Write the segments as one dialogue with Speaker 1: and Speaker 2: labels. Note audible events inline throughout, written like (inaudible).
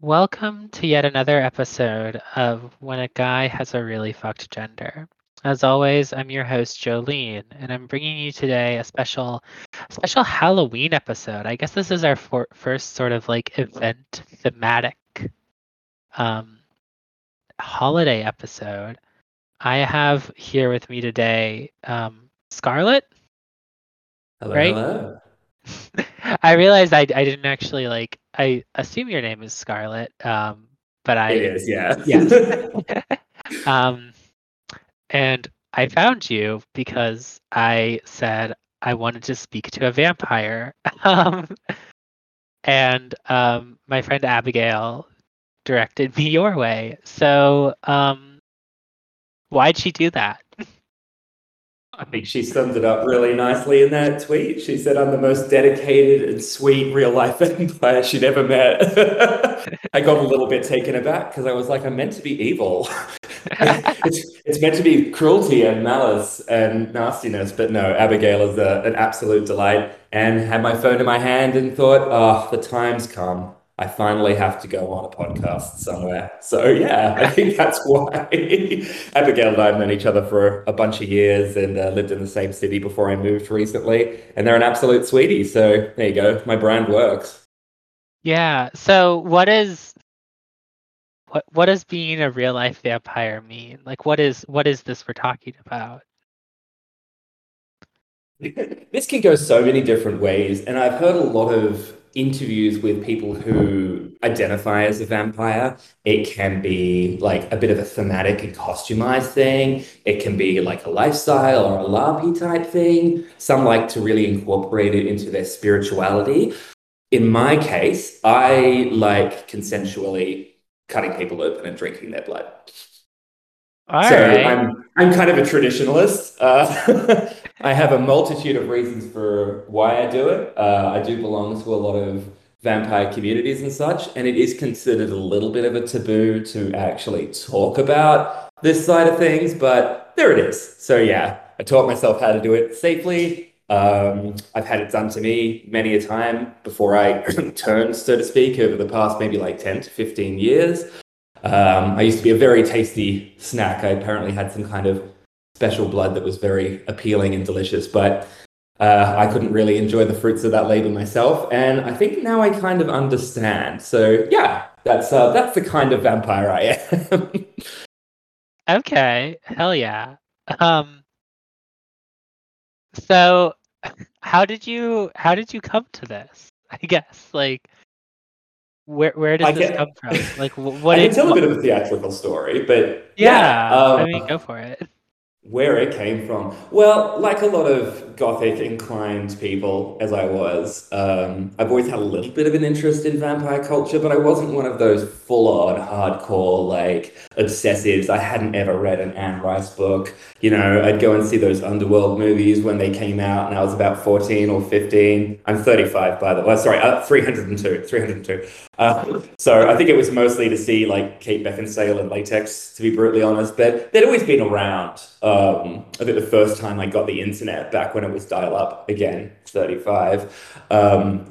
Speaker 1: Welcome to yet another episode of When a Guy Has a Really Fucked Gender. As always, I'm your host Jolene, and I'm bringing you today a special, special Halloween episode. I guess this is our for- first sort of like event thematic, um, holiday episode. I have here with me today, um, Scarlett.
Speaker 2: Hello,
Speaker 1: Right?
Speaker 2: hello. (laughs)
Speaker 1: I realized I I didn't actually like. I assume your name is Scarlett, um, but I
Speaker 2: It is, yeah.
Speaker 1: Yes. (laughs) (laughs) um, and I found you because I said I wanted to speak to a vampire. (laughs) Um, and um, my friend Abigail directed me your way. So, um, why'd she do that?
Speaker 2: I think she summed it up really nicely in that tweet. She said, I'm the most dedicated and sweet real life (laughs) vampire she'd ever met. (laughs) I got a little bit taken aback because I was like, I'm meant to be evil. (laughs) it's, it's meant to be cruelty and malice and nastiness. But no, Abigail is a, an absolute delight. And had my phone in my hand and thought, oh, the time's come. I finally have to go on a podcast somewhere. So yeah, I think (laughs) that's why (laughs) Abigail and I have known each other for a bunch of years and uh, lived in the same city before I moved recently. And they're an absolute sweetie. So there you go. My brand works.
Speaker 1: Yeah. So, what is what what does being a real life vampire mean? Like, what is what is this we're talking about? (laughs)
Speaker 2: This can go so many different ways, and I've heard a lot of interviews with people who identify as a vampire. It can be like a bit of a thematic and costumized thing. It can be like a lifestyle or a LARPy type thing. Some like to really incorporate it into their spirituality. In my case, I like consensually cutting people open and drinking their blood.
Speaker 1: All
Speaker 2: so
Speaker 1: right.
Speaker 2: I'm I'm kind of a traditionalist. Uh, (laughs) I have a multitude of reasons for why I do it. Uh, I do belong to a lot of vampire communities and such, and it is considered a little bit of a taboo to actually talk about this side of things. But there it is. So yeah, I taught myself how to do it safely. Um, I've had it done to me many a time before I (clears throat) turned, so to speak, over the past maybe like 10 to 15 years. Um, I used to be a very tasty snack. I apparently had some kind of special blood that was very appealing and delicious, but uh, I couldn't really enjoy the fruits of that labor myself. And I think now I kind of understand. So yeah, that's uh, that's the kind of vampire I am. (laughs)
Speaker 1: Okay. Hell yeah. Um. So, how did you how did you come to this? I guess like where where does
Speaker 2: I
Speaker 1: this
Speaker 2: can-
Speaker 1: come from? (laughs) Like what
Speaker 2: I can
Speaker 1: is
Speaker 2: tell a bit of a theatrical story, but
Speaker 1: yeah,
Speaker 2: um,
Speaker 1: I mean go for it.
Speaker 2: Where it came from? Well, like a lot of gothic inclined people, as I was, um, I've always had a little bit of an interest in vampire culture, but I wasn't one of those full on hardcore, like, obsessives. I hadn't ever read an Anne Rice book. You know, I'd go and see those underworld movies when they came out, and I was about 14 or 15. I'm 35, by the way. Sorry, uh, 302. 302. Uh, so I think it was mostly to see like Kate Beckinsale and latex, to be brutally honest. But they'd always been around. Um, I think the first time I got the internet back when it was dial up again, 35. Um,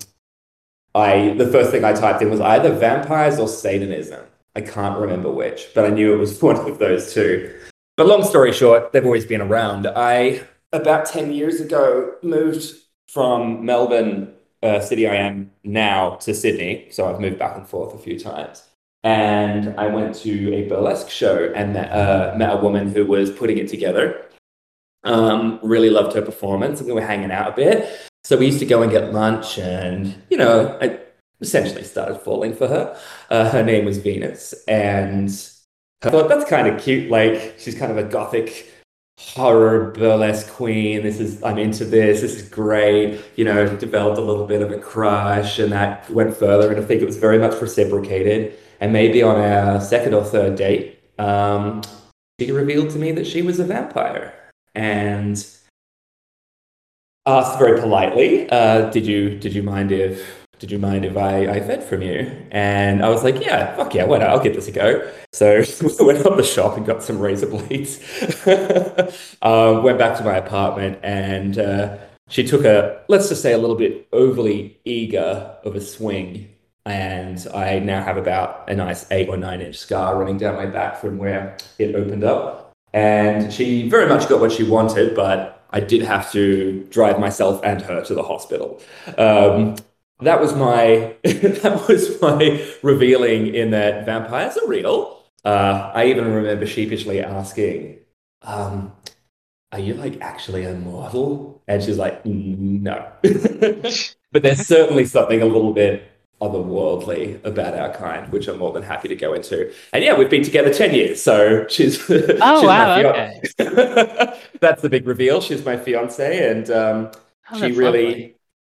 Speaker 2: I the first thing I typed in was either vampires or Satanism. I can't remember which, but I knew it was (laughs) one of those two. But long story short, they've always been around. I about 10 years ago moved from Melbourne uh, city I am now to Sydney. So I've moved back and forth a few times. And I went to a burlesque show and met, uh, met a woman who was putting it together. Um, really loved her performance, and we were hanging out a bit. So we used to go and get lunch, and you know, I essentially started falling for her. Uh, her name was Venus, and I thought that's kind of cute. Like she's kind of a gothic horror burlesque queen. This is I'm into this. This is great. You know, developed a little bit of a crush, and that went further. And I think it was very much reciprocated. And maybe on our second or third date, um, she revealed to me that she was a vampire, and asked very politely, uh, "Did you did you mind if?" Did you mind if I, I fed from you? And I was like, yeah, fuck yeah, why not? I'll give this a go. So we (laughs) went up the shop and got some razor blades. um, (laughs) went back to my apartment and uh, she took a, let's just say, a little bit overly eager of a swing and I now have about a nice eight or nine inch scar running down my back from where it opened up. And she very much got what she wanted, but I did have to drive myself and her to the hospital. Um, that was my (laughs) that was my revealing in that vampires are real. Uh, I even remember sheepishly asking, um, "Are you like actually immortal?" And she's like, "No." (laughs) but there's certainly something a little bit otherworldly about our kind, which I'm more than happy to go into. And yeah, we've been together 10 years. So she's, (laughs) oh, she's
Speaker 1: wow, okay. (laughs)
Speaker 2: that's the big reveal. She's my fiance. And um, oh, she really, lovely.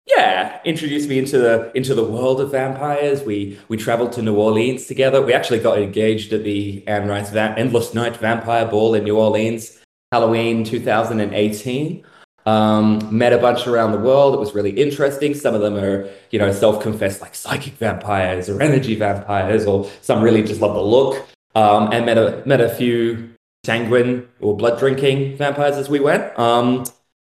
Speaker 2: yeah, introduced me into the, into the world of vampires. We, we traveled to New Orleans together. We actually got engaged at the Anne Rice Va- Endless Night Vampire Ball in New Orleans, Halloween 2018. Um, met a bunch around the world. It was really interesting. Some of them are, you know, self-confessed like psychic vampires or energy vampires, or some really just love the look. Um, and met a met a few sanguine or blood drinking vampires as we went. Um,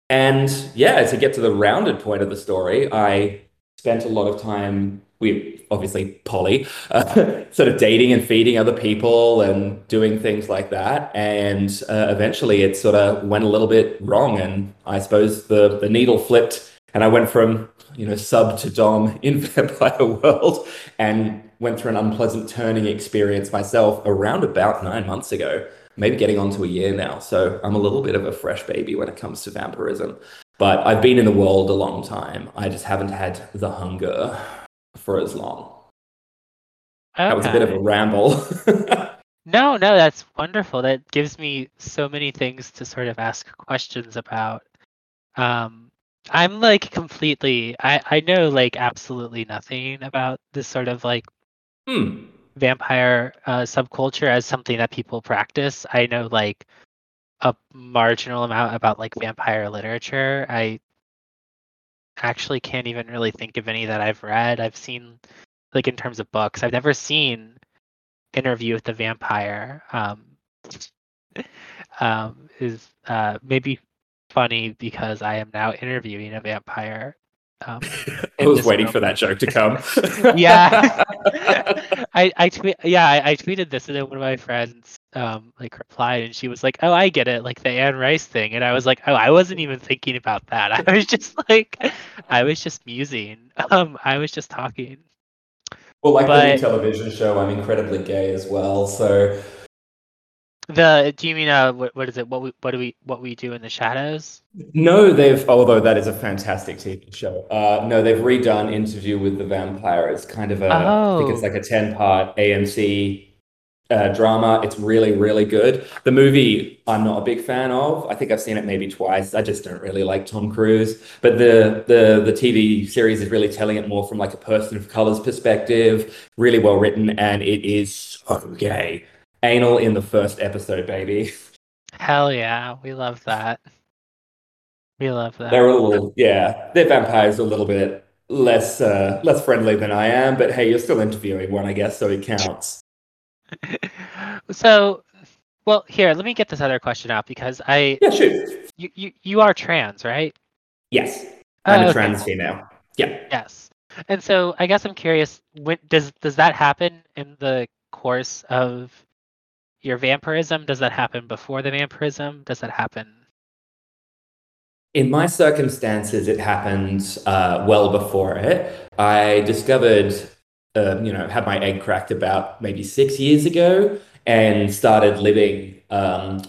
Speaker 2: and yeah, to get to the rounded point of the story, I spent a lot of time we obviously poly, (laughs) uh, sort of dating and feeding other people and doing things like that. And uh, eventually it sort of went a little bit wrong. And I suppose the, the needle flipped and I went from, you know, sub to dom (laughs) in Vampire World and went through an unpleasant turning experience myself around about nine months ago, maybe getting on to a year now. So I'm a little bit of a fresh baby when it comes to vampirism. But I've been in the world a long time. I just haven't had the hunger for as long. Okay. That was a bit of a ramble. (laughs)
Speaker 1: no, no, that's wonderful. That gives me so many things to sort of ask questions about. Um, I'm like completely. I I know like absolutely nothing about this sort of like
Speaker 2: hmm.
Speaker 1: vampire uh, subculture as something that people practice. I know like a marginal amount about like vampire literature. I actually can't even really think of any that I've read. I've seen like in terms of books. I've never seen Interview with the Vampire. Um, (laughs) um, is uh, maybe funny because I am now interviewing a vampire. Um, (laughs)
Speaker 2: I was waiting moment. for that joke to come.
Speaker 1: yeah, (laughs) I I tweet yeah I, I, tweeted this and then one of my friends um like replied and she was like oh I get it like the Anne Rice thing and I was like oh I wasn't even thinking about that (laughs) I was just like I was just musing (laughs) um I was just talking.
Speaker 2: Well, like but, the television show, I'm incredibly gay as well, so
Speaker 1: the do you mean uh what, what is it? What we what do we what we do in the shadows?
Speaker 2: No, they've although that is a fantastic TV show. Uh no, they've redone Interview with the Vampire. It's kind of a oh. I think it's like a 10 part AMC uh, drama. It's really, really good. The movie, I'm not a big fan of. I think I've seen it maybe twice. I just don't really like Tom Cruise. But the the the TV series is really telling it more from like a person of color's perspective. Really well written, and it is so gay anal in the first episode, baby.
Speaker 1: Hell yeah, we love that. We love that.
Speaker 2: They're a little, yeah, their vampires a little bit less uh, less friendly than I am, but hey, you're still interviewing one, I guess, so it counts. (laughs)
Speaker 1: so, well, here, let me get this other question out because I
Speaker 2: yeah, shoot.
Speaker 1: You you, you are trans, right?
Speaker 2: Yes, I'm oh, a okay. trans female. Yeah.
Speaker 1: Yes, and so I guess I'm curious. When does does that happen in the course of your vampirism? Does that happen before the vampirism? Does that happen?
Speaker 2: In my circumstances, it happened uh, well before it. I discovered, uh, you know, had my egg cracked about maybe six years ago and started living um,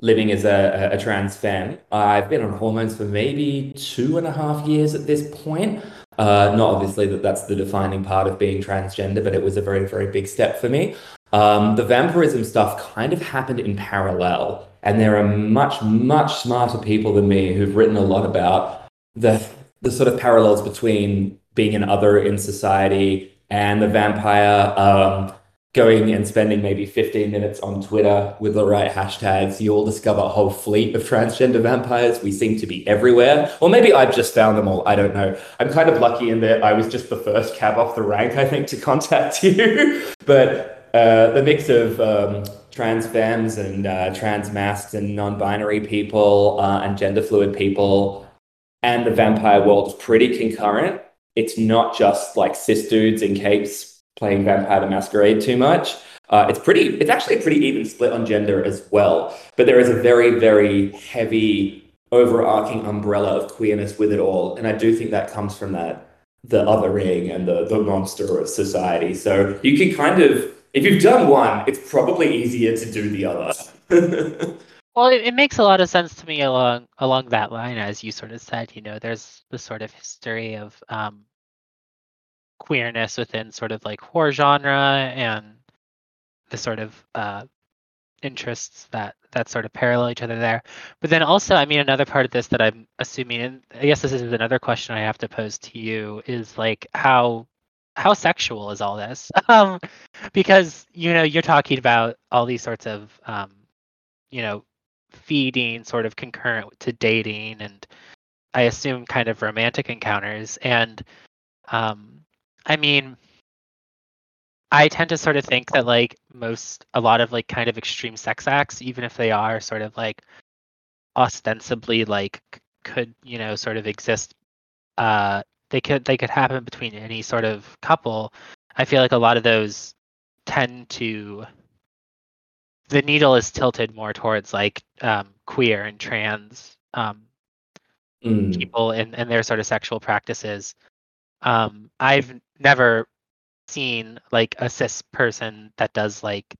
Speaker 2: living as a, a, trans femme. I've been on hormones for maybe two and a half years at this point. Uh, not obviously that that's the defining part of being transgender, but it was a very, very big step for me. Um, the vampirism stuff kind of happened in parallel, and there are much, much smarter people than me who've written a lot about the the sort of parallels between being an other in society and the vampire. Um, going and spending maybe 15 minutes on Twitter with the right hashtags, you'll discover a whole fleet of transgender vampires. We seem to be everywhere. Or maybe I've just found them all. I don't know. I'm kind of lucky in that I was just the first cab off the rank, I think, to contact (laughs) you. but uh, the mix of um, trans femmes and uh, trans mascs and non-binary people uh, and gender fluid people and the vampire world is pretty concurrent. It's not just like cis dudes in capes playing Vampire the Masquerade too much. Uh, it's pretty. It's actually a pretty even split on gender as well. But there is a very, very heavy overarching umbrella of queerness with it all, and I do think that comes from that the othering and the the monster of society. So you can kind of, if you've done one, it's probably easier to do the other. (laughs)
Speaker 1: well, it, it makes a lot of sense to me along along that line, as you sort of said. You know, there's the sort of history of um, queerness within sort of like horror genre and the sort of uh, interests that that sort of parallel each other there. But then also, I mean, another part of this that I'm assuming, and I guess this is another question I have to pose to you, is like how how sexual is all this? (laughs) Um, because you know you're talking about all these sorts of um, you know feeding sort of concurrent to dating and I assume kind of romantic encounters and um, I mean I tend to sort of think that like most a lot of like kind of extreme sex acts, even if they are sort of like ostensibly like could you know sort of exist uh they could they could happen between any sort of couple i feel like a lot of those tend to the needle is tilted more towards like um, queer and trans um, mm. people and, and their sort of sexual practices um, i've never seen like a cis person that does like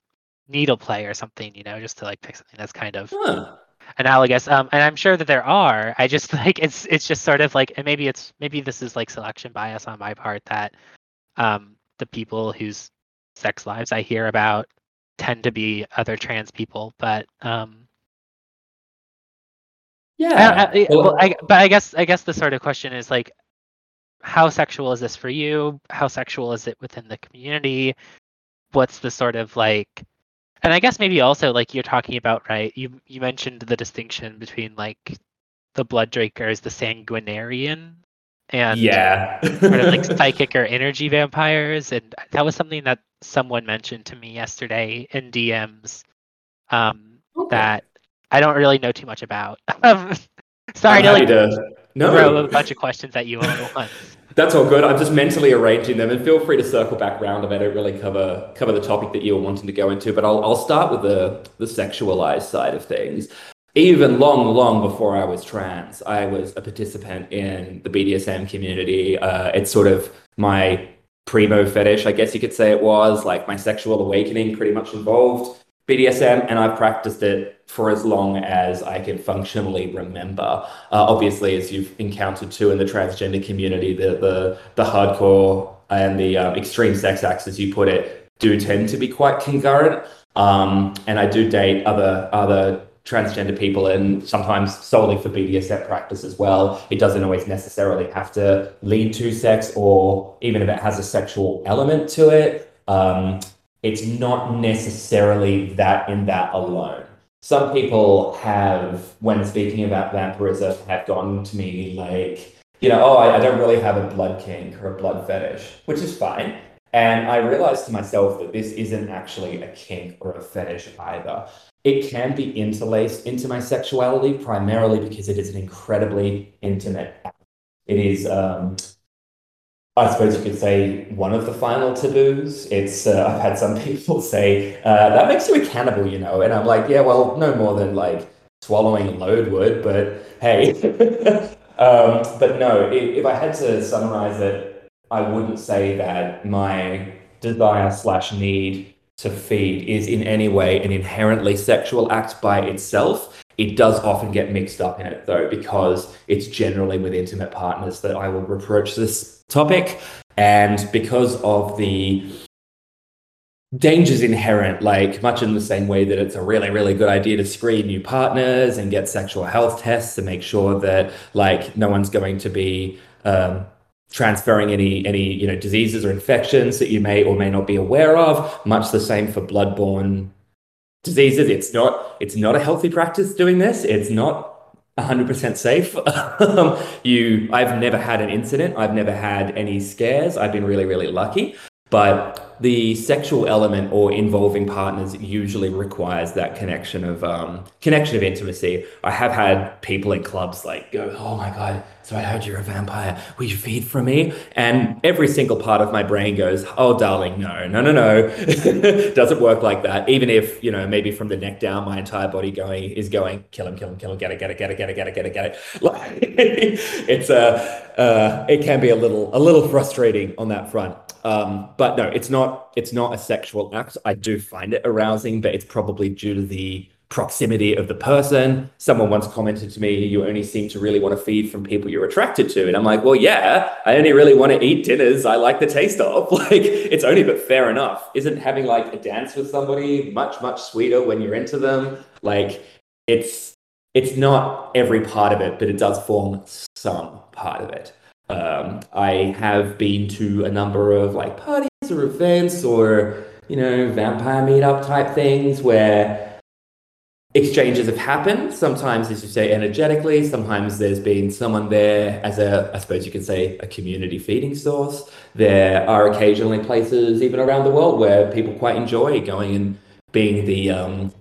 Speaker 1: needle play or something, you know, just to like pick something that's kind of huh. analogous. Um, and I'm sure that there are. I just (laughs) like it's it's just sort of like, and maybe it's maybe this is like selection bias on my part that um the people whose sex lives I hear about tend to be other trans people, but um.
Speaker 2: Yeah.
Speaker 1: I, I, well, I, but I guess I guess the sort of question is like, how sexual is this for you? How sexual is it within the community? What's the sort of like and I guess maybe also like you're talking about, right? You you mentioned the distinction between like the blood drakers, the sanguinarian, and
Speaker 2: yeah,
Speaker 1: sort of like (laughs) psychic or energy vampires, and that was something that someone mentioned to me yesterday in DMs. Um, okay. that I don't really know too much about. Um, (laughs) sorry to like to... No. throw a bunch of questions at you all (laughs) at once.
Speaker 2: That's all good. I'm just mentally arranging them, and feel free to circle back around if I don't really cover cover the topic that you were wanting to go into. But I'll I'll start with the the sexualized side of things. Even long, long before I was trans, I was a participant in the BDSM community. Uh, it's sort of my primo fetish, I guess you could say it was. Like my sexual awakening pretty much involved BDSM, and I've practiced it for as long as I can functionally remember. Uh, obviously, as you've encountered too in the transgender community, the the, the hardcore and the um, extreme sex acts, as you put it, do tend to be quite concurrent. Um, and I do date other other transgender people, and sometimes solely for BDSM practice as well. It doesn't always necessarily have to lead to sex, or even if it has a sexual element to it. Um, it's not necessarily that in that alone. Some people have, when speaking about vampirism, have gone to me like, you know, oh, I, I don't really have a blood kink or a blood fetish, which is fine. And I realized to myself that this isn't actually a kink or a fetish either. It can be interlaced into my sexuality primarily because it is an incredibly intimate act. It is um, I suppose you could say one of the final taboos. It's uh, (laughs) I've had some people (laughs) say uh, that makes you a cannibal, you know, and I'm like, yeah, well, no more than like swallowing a load would, but hey. (laughs) um, but no, if, if I had to summarize it, I wouldn't say that my desire slash need to feed is in any way an inherently sexual act by itself. It does often get mixed up in it though, because it's generally with intimate partners that I will reproach this topic. And because of the dangers inherent, like much in the same way that it's a really, really good idea to screen new partners and get sexual health tests to make sure that like no one's going to be um, transferring any any you know diseases or infections that you may or may not be aware of. Much the same for bloodborne diseases. It's not it's not a healthy practice doing this. It's not 100% safe. Um, you, I've never had an incident. I've never had any scares. I've been really, really lucky. But the sexual element or involving partners usually requires that connection of um, connection of intimacy. I have had people in clubs like go, "Oh my god, so I heard you're a vampire. Will you feed for me?" And every single part of my brain goes, "Oh, darling, no, no, no, no. (laughs) Doesn't work like that. Even if you know, maybe from the neck down, my entire body going is going, kill him, kill him, kill him, get it, get it, get it, get it, get it, get it, get it. (laughs) Like, it's a, uh, it can be a little, a little frustrating on that front. Um, but no, it's not it's not a sexual act. I do find it arousing, but it's probably due to the proximity of the person. Someone once commented to me, you only seem to really want to feed from people you're attracted to. And I'm like, well, yeah, I only really want to eat dinners I like the taste of. (laughs) Like, it's only but fair enough. Isn't having like a dance with somebody much, much sweeter when you're into them? Like, it's it's not every part of it, but it does form some part of it. Um, I have been to a number of like parties or events or you know vampire meetup type things where exchanges have happened. Sometimes, as you say, energetically. Sometimes there's been someone there as a, I suppose you could say, a community feeding source. There are occasionally places, even around the world, where people quite enjoy going and being the um,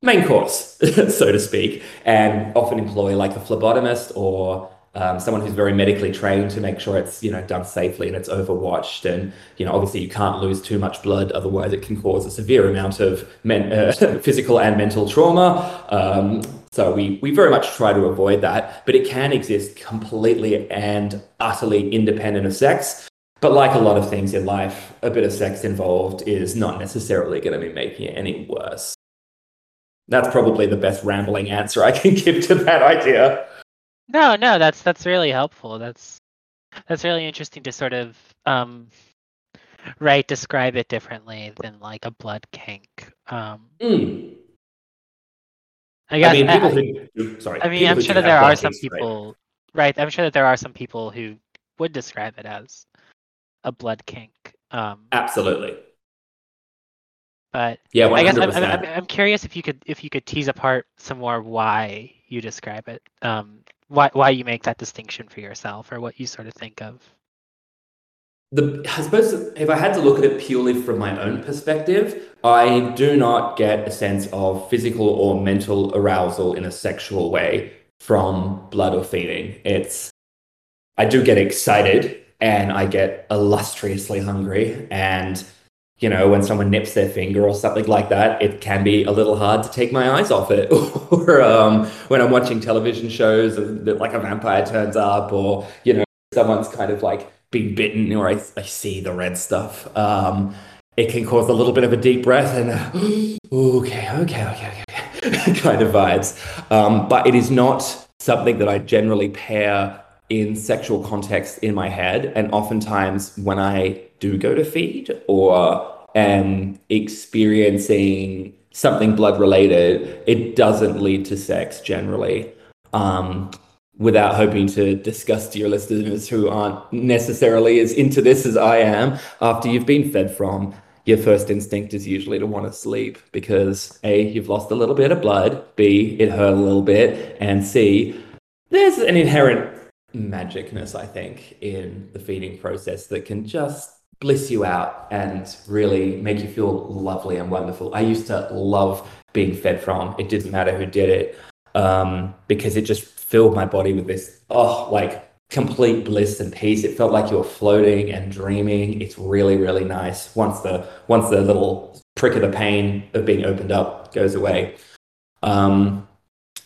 Speaker 2: main course, (laughs) so to speak, and often employ like a phlebotomist or um, someone who's very medically trained to make sure it's you know done safely and it's overwatched. And you know obviously you can't lose too much blood otherwise it can cause a severe amount of men- uh, (laughs) physical and mental trauma. Um, so we we very much try to avoid that. But it can exist completely and utterly independent of sex. But like a lot of things in life a bit of sex involved is not necessarily going to be making it any worse. That's probably the best rambling answer i can (laughs) give to that idea
Speaker 1: no, no, that's that's really helpful. That's that's really interesting to sort of um right describe it differently than like a blood kink. Um
Speaker 2: mm.
Speaker 1: I guess
Speaker 2: I mean, people
Speaker 1: I,
Speaker 2: who sorry.
Speaker 1: I mean, I'm sure that there are some people, right? I'm sure that there are some people who would describe it as a blood kink. Um,
Speaker 2: Absolutely.
Speaker 1: But
Speaker 2: yeah, 100%.
Speaker 1: I guess I'm, I'm, I'm, curious if you could if you could tease apart some more why you describe it. Um, why why you make that distinction for yourself or what you sort of think of
Speaker 2: the, I suppose if I had to look at it purely from my own perspective, I do not get a sense of physical or mental arousal in a sexual way from blood or feeding. It's I do get excited and I get illustriously hungry and you know, when someone nips their finger or something like that, it can be a little hard to take my eyes off it. (laughs) or um, when I'm watching television shows, like a vampire turns up, or you know, someone's kind of like being bitten, or I, I see the red stuff. Um, it can cause a little bit of a deep breath and uh, (gasps) okay, okay, okay, okay, (laughs) kind of vibes. Um, but it is not something that I generally pair in sexual context in my head. And oftentimes, when I do go to feed or am experiencing something blood related, it doesn't lead to sex generally. Um, without hoping to disgust your listeners who aren't necessarily as into this as I am, after you've been fed from, your first instinct is usually to want to sleep because A, you've lost a little bit of blood, B, it hurt a little bit, and C, there's an inherent magicness, I think, in the feeding process that can just bliss you out and really make you feel lovely and wonderful. I used to love being fed from. It didn't matter who did it um, because it just filled my body with this, oh, like complete bliss and peace. It felt like you were floating and dreaming. It's really, really nice once the once the little prick of the pain of being opened up goes away. Um,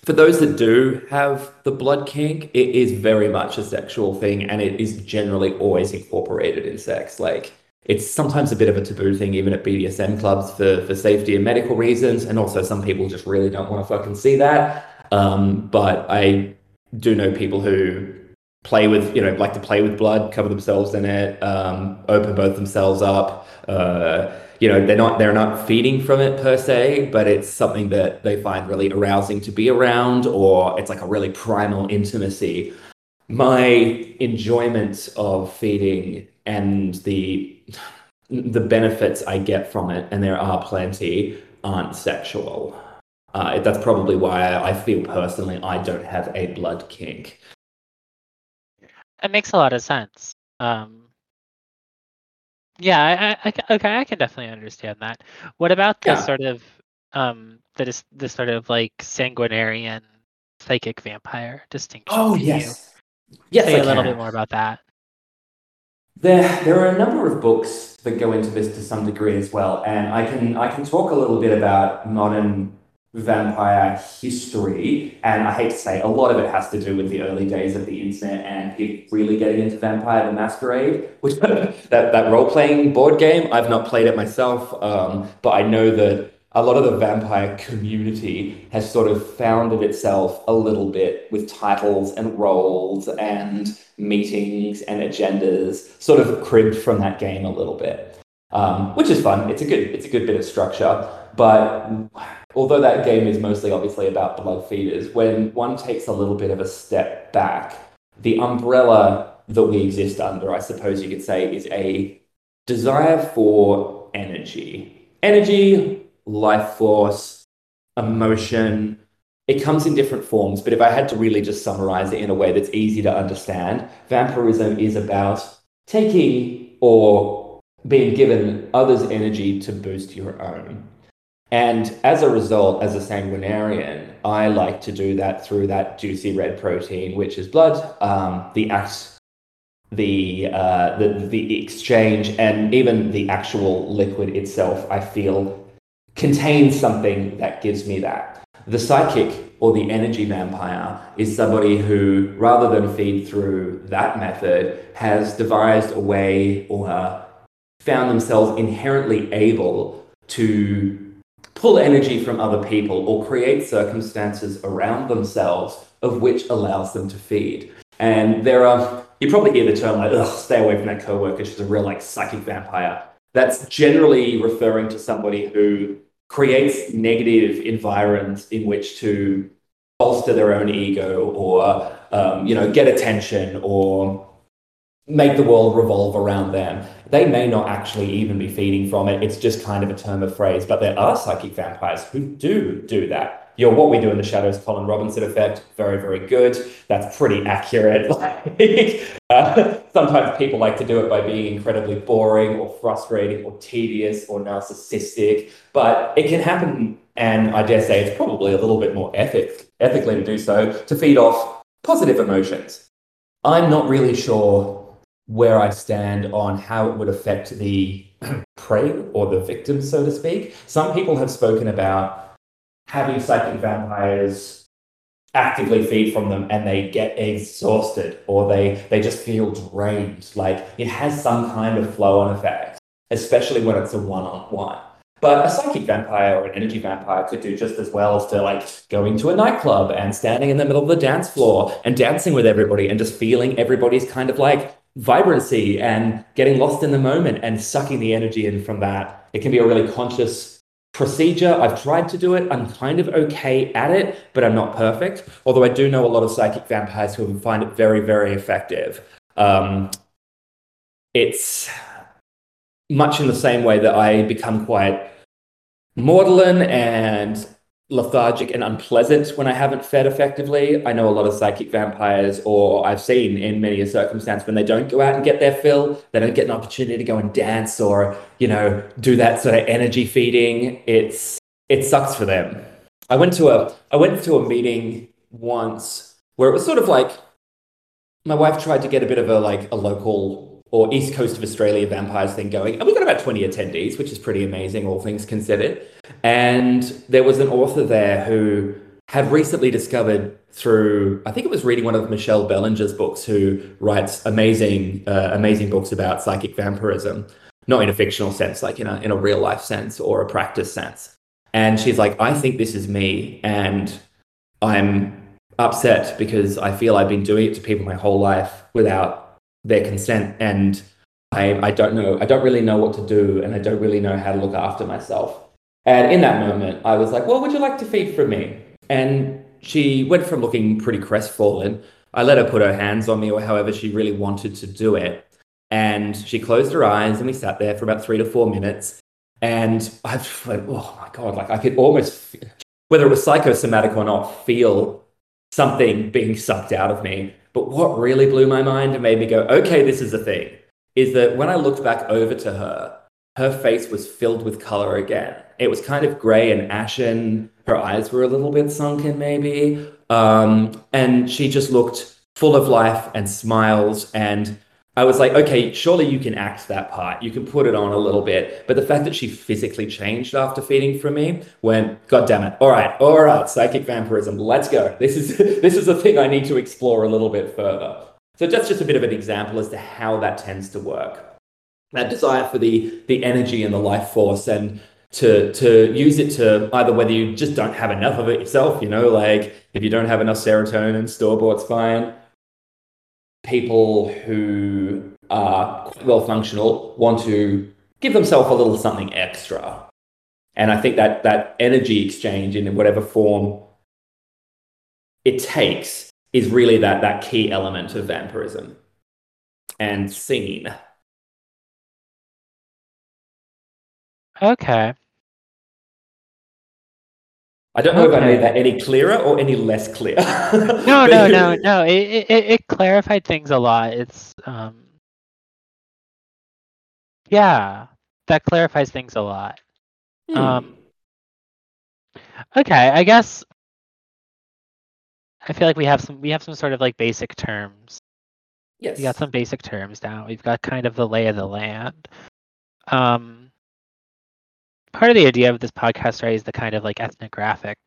Speaker 2: for those that do have the blood kink, it is very much a sexual thing and it is generally always incorporated in sex. Like it's sometimes a bit of a taboo thing, even at BDSM clubs for, for safety and medical reasons. And also some people just really don't want to fucking see that. Um, but I do know people who play with, you know, like to play with blood, cover themselves in it, um, open both themselves up, uh, you know they're not they're not feeding from it per se but it's something that they find really arousing to be around or it's like a really primal intimacy. My enjoyment of feeding and the the benefits i get from it and there are plenty aren't sexual. Uh, that's probably why i feel personally i don't have a blood kink.
Speaker 1: It makes a lot of sense. Um Yeah, I, I, okay, I can definitely understand that. What about the
Speaker 2: Yeah.
Speaker 1: sort of um is the sort of like sanguinarian psychic vampire distinction?
Speaker 2: Oh
Speaker 1: Can you
Speaker 2: yes, yes,
Speaker 1: say
Speaker 2: I
Speaker 1: a little bit more about that?
Speaker 2: There, there are a number of books that go into this to some degree as well, and I can I can talk a little bit about modern vampire history, and I hate to say a lot of it has to do with the early days of the internet and people really getting into Vampire the Masquerade, which (laughs) that that role playing board game I've not played it myself, um, but I know that a lot of the vampire community has sort of founded itself a little bit with titles and roles and meetings and agendas, sort of cribbed from that game a little bit, um, which is fun. It's a good it's a good bit of structure, but although that game is mostly obviously about blood feeders, when one takes a little bit of a step back, the umbrella that we exist under, I suppose you could say, is a desire for energy. Energy life force, emotion. It comes in different forms, but if I had to really just summarize it in a way that's easy to understand, vampirism is about taking or being given others' energy to boost your own. And as a result, as a sanguinarian, I like to do that through that juicy red protein, which is blood, um, the act, the, uh, the the exchange, and even the actual liquid itself. I feel contains something that gives me that. The psychic or the energy vampire is somebody who, rather than feed through that method, has devised a way or found themselves inherently able to pull energy from other people or create circumstances around themselves of which allows them to feed. And there are, you probably hear the term like, Ugh, stay away from that coworker, she's a real like psychic vampire. That's generally referring to somebody who creates negative environments in which to bolster their own ego or um, you know get attention or make the world revolve around them. They may not actually even be feeding from it. It's just kind of a term of phrase, but there are psychic vampires who do do that your What We Do in the Shadows Colin Robinson effect, very, very good. That's pretty accurate. (laughs) Uh, sometimes people like to do it by being incredibly boring or frustrating or tedious or narcissistic, but it can happen, and I dare say it's probably a little bit more ethic, ethically to do so, to feed off positive emotions. I'm not really sure where I stand on how it would affect the (clears throat) prey or the victim, so to speak. Some people have spoken about having psychic vampires actively feed from them and they get exhausted or they they just feel drained like it has some kind of flow on effect especially when it's a one-on-one but a psychic vampire or an energy vampire could do just as well as to like going to a nightclub and standing in the middle of the dance floor and dancing with everybody and just feeling everybody's kind of like vibrancy and getting lost in the moment and sucking the energy in from that it can be a really conscious procedure. I've tried to do it. I'm kind of okay at it, but I'm not perfect. Although I do know a lot of psychic vampires who find it very, very effective. Um, it's much in the same way that I become quite maudlin and lethargic and unpleasant when I haven't fed effectively. I know a lot of psychic vampires, or I've seen in many a circumstance when they don't go out and get their fill, they don't get an opportunity to go and dance or, you know, do that sort of energy feeding. It's it sucks for them. I went to a I went to a meeting once where it was sort of like my wife tried to get a bit of a like a local or East Coast of Australia vampires thing going. And we got about 20 attendees, which is pretty amazing, all things considered. And there was an author there who had recently discovered through, I think it was reading one of Michelle Belanger's books, who writes amazing, uh, amazing books about psychic vampirism, not in a fictional sense, like in a, in a real life sense or a practice sense. And she's like, I think this is me. And I'm upset because I feel I've been doing it to people my whole life without their consent and I, I don't know i don't really know what to do and i don't really know how to look after myself. And in that moment i was like well would you like to feed from me? And she went from looking pretty crestfallen. I let her put her hands on me or however she really wanted to do it. And she closed her eyes and we sat there for about three to four minutes. And i just went oh my god like i could almost whether it was psychosomatic or not feel something being sucked out of me but what really blew my mind and made me go, okay, this is a thing, is that when I looked back over to her, her face was filled with color again. It was kind of gray and ashen. Her eyes were a little bit sunken, maybe. Um, and she just looked full of life and smiles. And I was like, okay, surely you can act that part. You can put it on a little bit. But the fact that she physically changed after feeding from me went, God damn it. All right, all right, psychic vampirism, let's go. This is (laughs) this is a thing I need to explore a little bit further. So that's just a bit of an example as to how that tends to work. That desire for the the energy and the life force and to to use it to either whether you just don't have enough of it yourself, you know, like if you don't have enough serotonin, store bought's fine. People who are quite well functional want to give themselves a little something extra. And I think that that energy exchange in whatever form it takes is really that that key element of vampirism and scene.
Speaker 1: Okay.
Speaker 2: I don't know if I made that any clearer or any less clear.
Speaker 1: No, (laughs) no, no, no. It, it it clarified things a lot. It's um yeah, that clarifies things a lot.
Speaker 2: Hmm.
Speaker 1: Um okay, I guess I feel like we have some we have some sort of like basic terms.
Speaker 2: yes.
Speaker 1: We got some basic terms down. We've got kind of the lay of the land. Um part of the idea of this podcast right is the kind of like ethnographic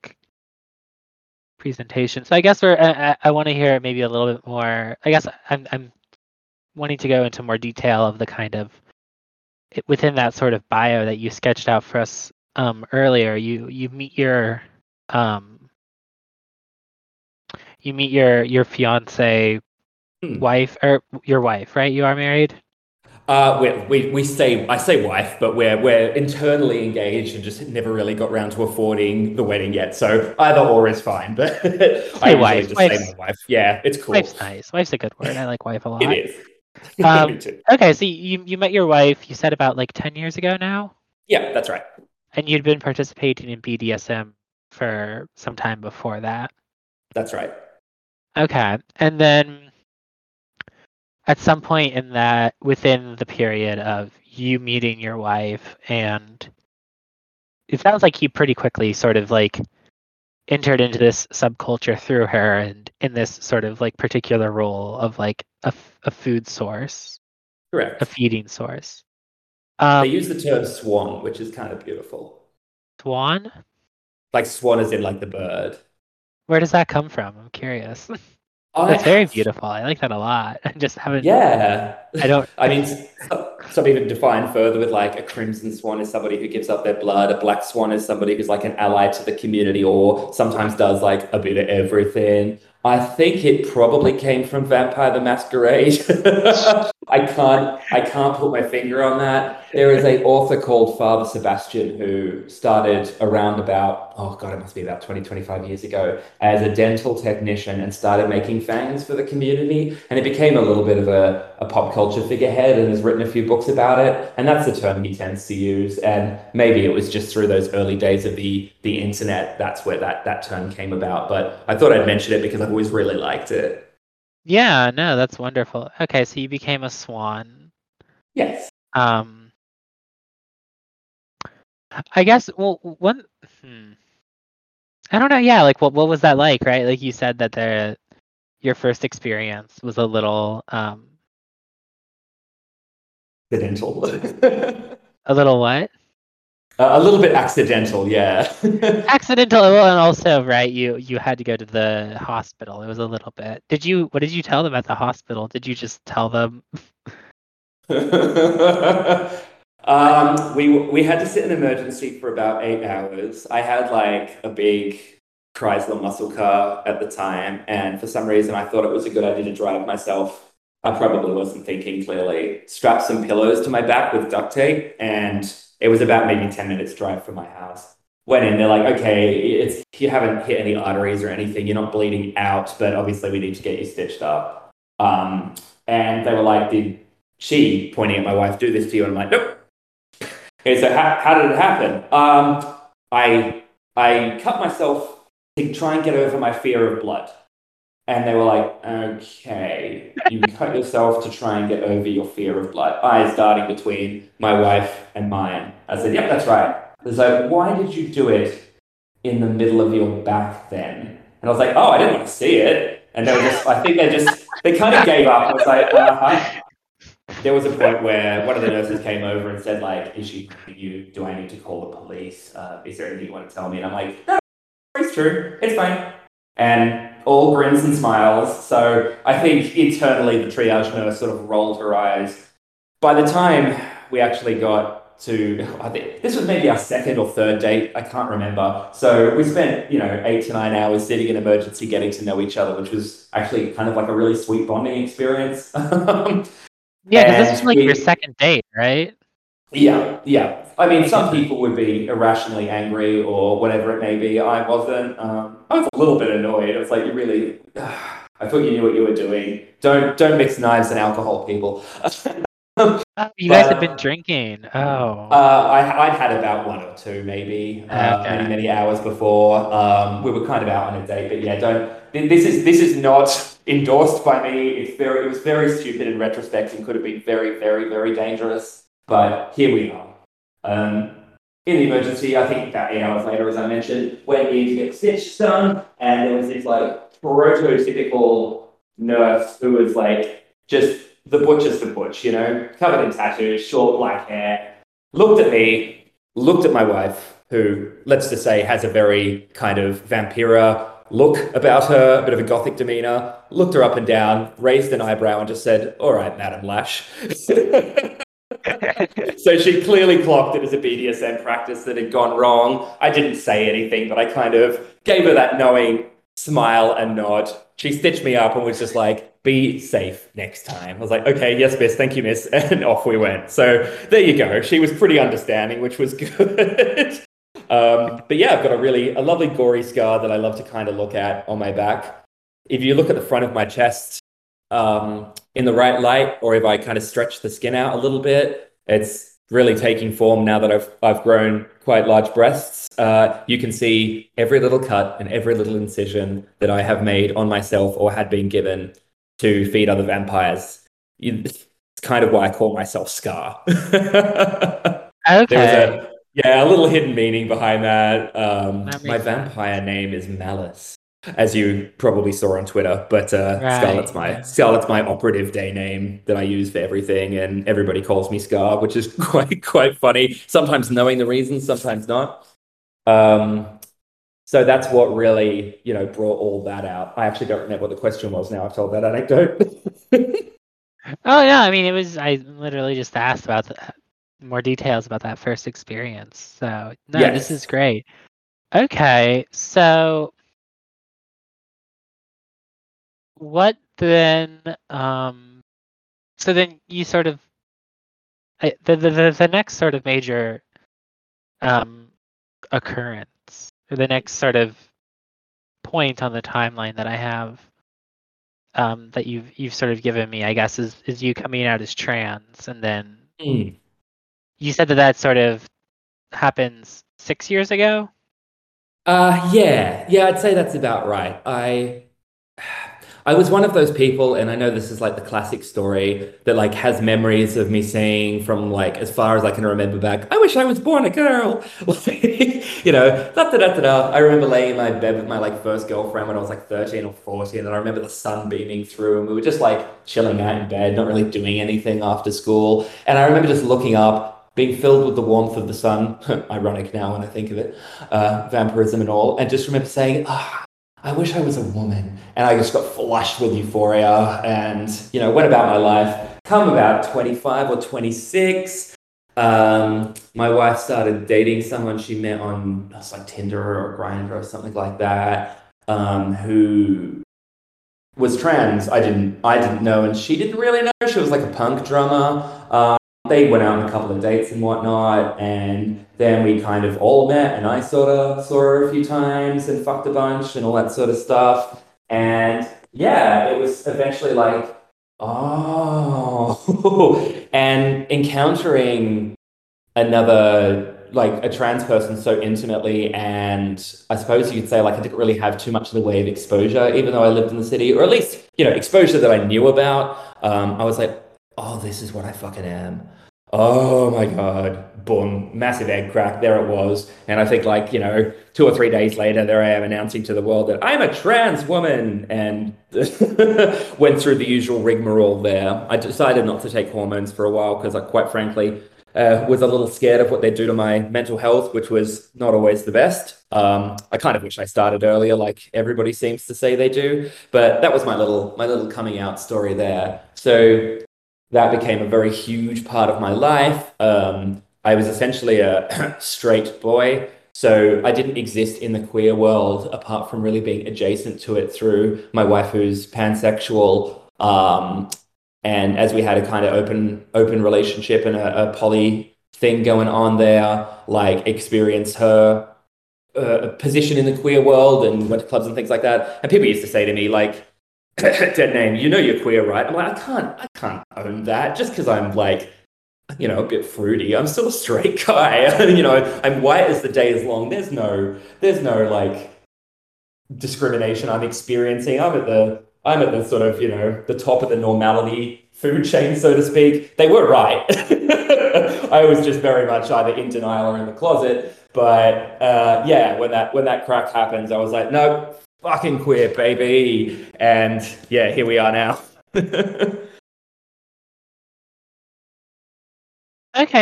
Speaker 1: presentation. So I guess we're I, I, want to hear maybe a little bit more. I guess I'm I'm wanting to go into more detail of the kind of within that sort of bio that you sketched out for us um, earlier. You you meet your um, you meet your your fiance
Speaker 2: Hmm.
Speaker 1: wife or your wife, right? You are married.
Speaker 2: Uh, we, we, we say, I say wife, but we're, we're internally engaged and just never really got around to affording the wedding yet. So either or is fine, but (laughs) I
Speaker 1: wife.
Speaker 2: just
Speaker 1: Wife's-
Speaker 2: say my wife. Yeah, it's cool.
Speaker 1: Wife's nice. Wife's a good word. I like wife a lot.
Speaker 2: It is. (laughs)
Speaker 1: Um, (laughs) Okay, so you you met your wife. You said about like ten years ago now.
Speaker 2: Yeah, that's right.
Speaker 1: And you'd been participating in BDSM for some time before that.
Speaker 2: That's right.
Speaker 1: Okay. And then at some point in that, within the period of you meeting your wife, and it sounds like you pretty quickly sort of like entered into this subculture through her and in this sort of like particular role of like a, a food source,
Speaker 2: Correct.
Speaker 1: a feeding source. Um,
Speaker 2: they use the term swan, which is kind of beautiful.
Speaker 1: Swan?
Speaker 2: Like swan is in like the bird.
Speaker 1: Where does that come from? I'm curious. (laughs)
Speaker 2: I-
Speaker 1: That's very beautiful. I like that a lot. I (laughs) just haven't.
Speaker 2: Yeah.
Speaker 1: I don't. (laughs)
Speaker 2: I mean, some even define further with like a crimson swan is somebody who gives up their blood. A black swan is somebody who's like an ally to the community or sometimes does like a bit of everything. I think it probably came from Vampire the Masquerade. (laughs) I can't I can't put my finger on that. There is a author called Father Sebastiaan who started around about oh god it must be about 20 25 years ago as a dental technician and started making fangs for the community and it became a little bit of a, a pop culture figurehead and has written a few books about it and that's the term he tends to use and maybe it was just through those early days of the the internet that's where that that term came about but I thought I'd mention it because I've always really liked it.
Speaker 1: Yeah, no, that's wonderful. Okay, so you became a swan.
Speaker 2: Yes.
Speaker 1: Um, I guess. Well, one. Hmm. I don't know. Yeah, like what? What was that like? Right? Like you said that the your first experience was a little um
Speaker 2: Accidental.
Speaker 1: a little what?
Speaker 2: a little bit accidental, yeah. (laughs)
Speaker 1: Accidental. Well, and also right. You you had to go to the hospital. It was a little bit. Did you? What did you tell them at the hospital? Did you just tell them? (laughs)
Speaker 2: um, we we had to sit in emergency for about eight hours. I had like a big Chrysler muscle car at the time, and for some reason, I thought it was a good idea to drive myself. I probably wasn't thinking clearly. Strapped some pillows to my back with duct tape, and it was about maybe ten minutes drive from my house. Went in, they're like, okay, it's you haven't hit any arteries or anything, you're not bleeding out, but obviously we need to get you stitched up. Um, and they were like, did she, pointing at my wife, do this to you? And I'm like, nope. Okay, so how, how did it happen? Um, I I cut myself to try and get over my fear of blood. And they were like, okay, you cut yourself to try and get over your fear of blood. Eyes darting between my wife and mine. I said, yep, that's right. It's like, why did you do it in the middle of your back then? And I was like, oh, I didn't want to see it. And they were just, I think they just, they kind of gave up. I was like, uh-huh. There was a point where one of the nurses came over and said, like, is she you? Do I need to call the police? Uh, is there anything you want to tell me? And I'm like, no, it's true. It's fine. And all grins and smiles. So I think internally the triage nurse sort of rolled her eyes. By the time we actually got to, I think this was maybe our second or third date, I can't remember. So we spent, you know, eight to nine hours sitting in emergency getting to know each other, which was actually kind of like a really sweet bonding experience. (laughs)
Speaker 1: yeah, because this was like we, your second date, right?
Speaker 2: Yeah, yeah. I mean, some people would be irrationally angry or whatever it may be. I wasn't. Um, I was a little bit annoyed. It was like you really. Uh, (sighs) I thought you knew what you were doing. Don't don't mix knives and alcohol, people. (laughs)
Speaker 1: oh, you guys have been drinking. Oh.
Speaker 2: Uh, I, I'd had about one or two, maybe, uh, okay. many many hours before. Um, we were kind of out on a date, but yeah, don't. This is this is not (laughs) endorsed by me. It's very. It was very stupid in retrospect and could have been very very very dangerous. But here we are. Um, in the emergency, I think about eight hours later, as I mentioned, went in to get stitches done, and there was this like prototypical nurse who was like just the butcher's the butch, you know, covered in tattoos, short black hair, looked at me, looked at my wife, who, let's just say, has a very kind of vampira look about her, a bit of a gothic demeanor, looked her up and down, raised an eyebrow, and just said, All right, Madam Lash. (laughs) so she clearly clocked it as a BDSM practice that had gone wrong. I didn't say anything, but I kind of gave her that knowing smile and nod. She stitched me up and was just like, be safe next time. I was like, okay, yes, miss, thank you, miss. (laughs) And off we went. So there you go. She was pretty understanding, which was (laughs) good. um, but yeah, I've got a really, a lovely gory scar that I love to kind of look at on my back. If you look at the front of my chest, um, in the right light, or if I kind of stretch the skin out a little bit, it's really taking form now that I've I've grown quite large breasts. Uh, you can see every little cut and every little incision that I have made on myself or had been given to feed other vampires. it's kind of why I call myself Scar. (laughs)
Speaker 1: okay.
Speaker 2: A, yeah, a little hidden meaning behind that. Um, that my vampire name is Malice as you probably saw on Twitter. But uh, right. Scarlett's my Scarlett's my operative day name that I use for everything, and everybody calls me Scar, which is (laughs) quite quite funny. Sometimes knowing the reasons, sometimes not. Um, so that's what really you know brought all that out. I actually don't remember what the question was now. I've told that anecdote. (laughs)
Speaker 1: oh yeah, I mean it was. I literally just asked about the, more details about that first experience. So no, yes. this is great. Okay, so what then um so then you sort of the the the, the next sort of major um occurrence or the next sort of point on the timeline that I have um that you've you've sort of given me I guess is is you coming out as trans and then mm. you said that that sort of happens 6 years ago?
Speaker 2: Uh yeah. Yeah I'd say that's about right. I I was one of those people, and I know this is like the classic story that like has memories of me saying from like as far as I can remember back, I wish I was born a girl. (laughs) you know, da, da, da, da, da. I remember laying in my bed with my like first girlfriend when I was like 13 or 14, and I remember the sun beaming through, and we were just like chilling out in bed, not really doing anything after school. And I remember just looking up, being filled with the warmth of the sun. (laughs) Ironic now when I think of it, uh, vampirism and all, and just remember saying, ah, I wish I was a woman. And I just got flushed with euphoria and, you know, went about my life. Come about 25 or 26. Um, my wife started dating someone she met on like Tinder or Grindr or something like that, um, who was trans. I didn't I didn't know, and she didn't really know. She was like a punk drummer. Um, they went out on a couple of dates and whatnot, and then we kind of all met, and I sort of saw her a few times and fucked a bunch and all that sort of stuff. And yeah, it was eventually like, oh, (laughs) and encountering another like a trans person so intimately, and I suppose you could say like I didn't really have too much of the way of exposure, even though I lived in the city, or at least you know exposure that I knew about. Um, I was like, oh, this is what I fucking am. Oh my god, boom, massive egg crack. There it was, and I think like you know, two or three days later, there I am announcing to the world that I'm a trans woman, and (laughs) went through the usual rigmarole there. I decided not to take hormones for a while because I quite frankly uh, was a little scared of what they'd do to my mental health, which was not always the best. Um, I kind of wish I started earlier, like everybody seems to say they do. But that was my little my little coming out story there. So that became a very huge part of my life. Um, I was essentially a (clears throat) straight boy. So I didn't exist in the queer world apart from really being adjacent to it through my wife, who's pansexual. Um, and as we had a kind of open open relationship and a, a poly thing going on there, like experience her uh, position in the queer world and went to clubs and things like that. And people used to say to me like, (laughs) "Dead name, you know you're queer, right?" I'm like, I can't, I can't own that just because I'm like, you know, a bit fruity. I'm still a straight guy. (laughs) you know, I'm white as the day is long. There's no, there's no like discrimination I'm experiencing. I'm at the I'm at the sort of, you know, the top of the normality food chain, so to speak. They were right. (laughs) I was just very much either in denial or in the closet. But uh, yeah, when that when that crack happens, I was like, no, fucking queer, baby. And yeah, here we are now. (laughs)
Speaker 1: okay,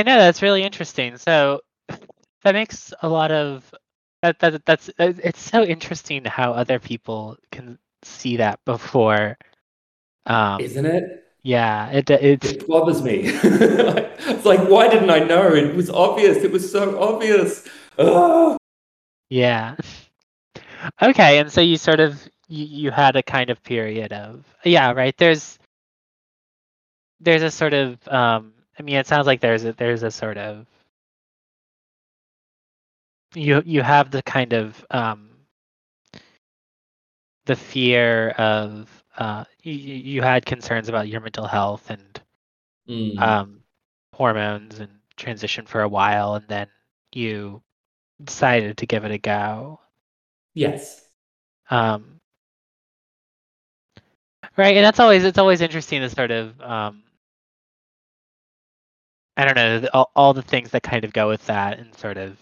Speaker 1: no, that's really interesting. So that makes a lot of that, that that's it's so interesting how other people can see that before.
Speaker 2: Um, Isn't it?
Speaker 1: Yeah, it it,
Speaker 2: it bothers me. (laughs) it's like, why didn't I know? It was obvious. It was so obvious. Ugh.
Speaker 1: Yeah. Okay, and so you sort of you, you had a kind of period of yeah, right. There's there's a sort of um I mean it sounds like there's a there's a sort of you you have the kind of um the fear of uh, you, you had concerns about your mental health and mm. um, hormones and transition for a while, and then you decided to give it a go.
Speaker 2: Yes.
Speaker 1: Um, right, and that's always it's always interesting to sort of um, I don't know all, all the things that kind of go with that, and sort of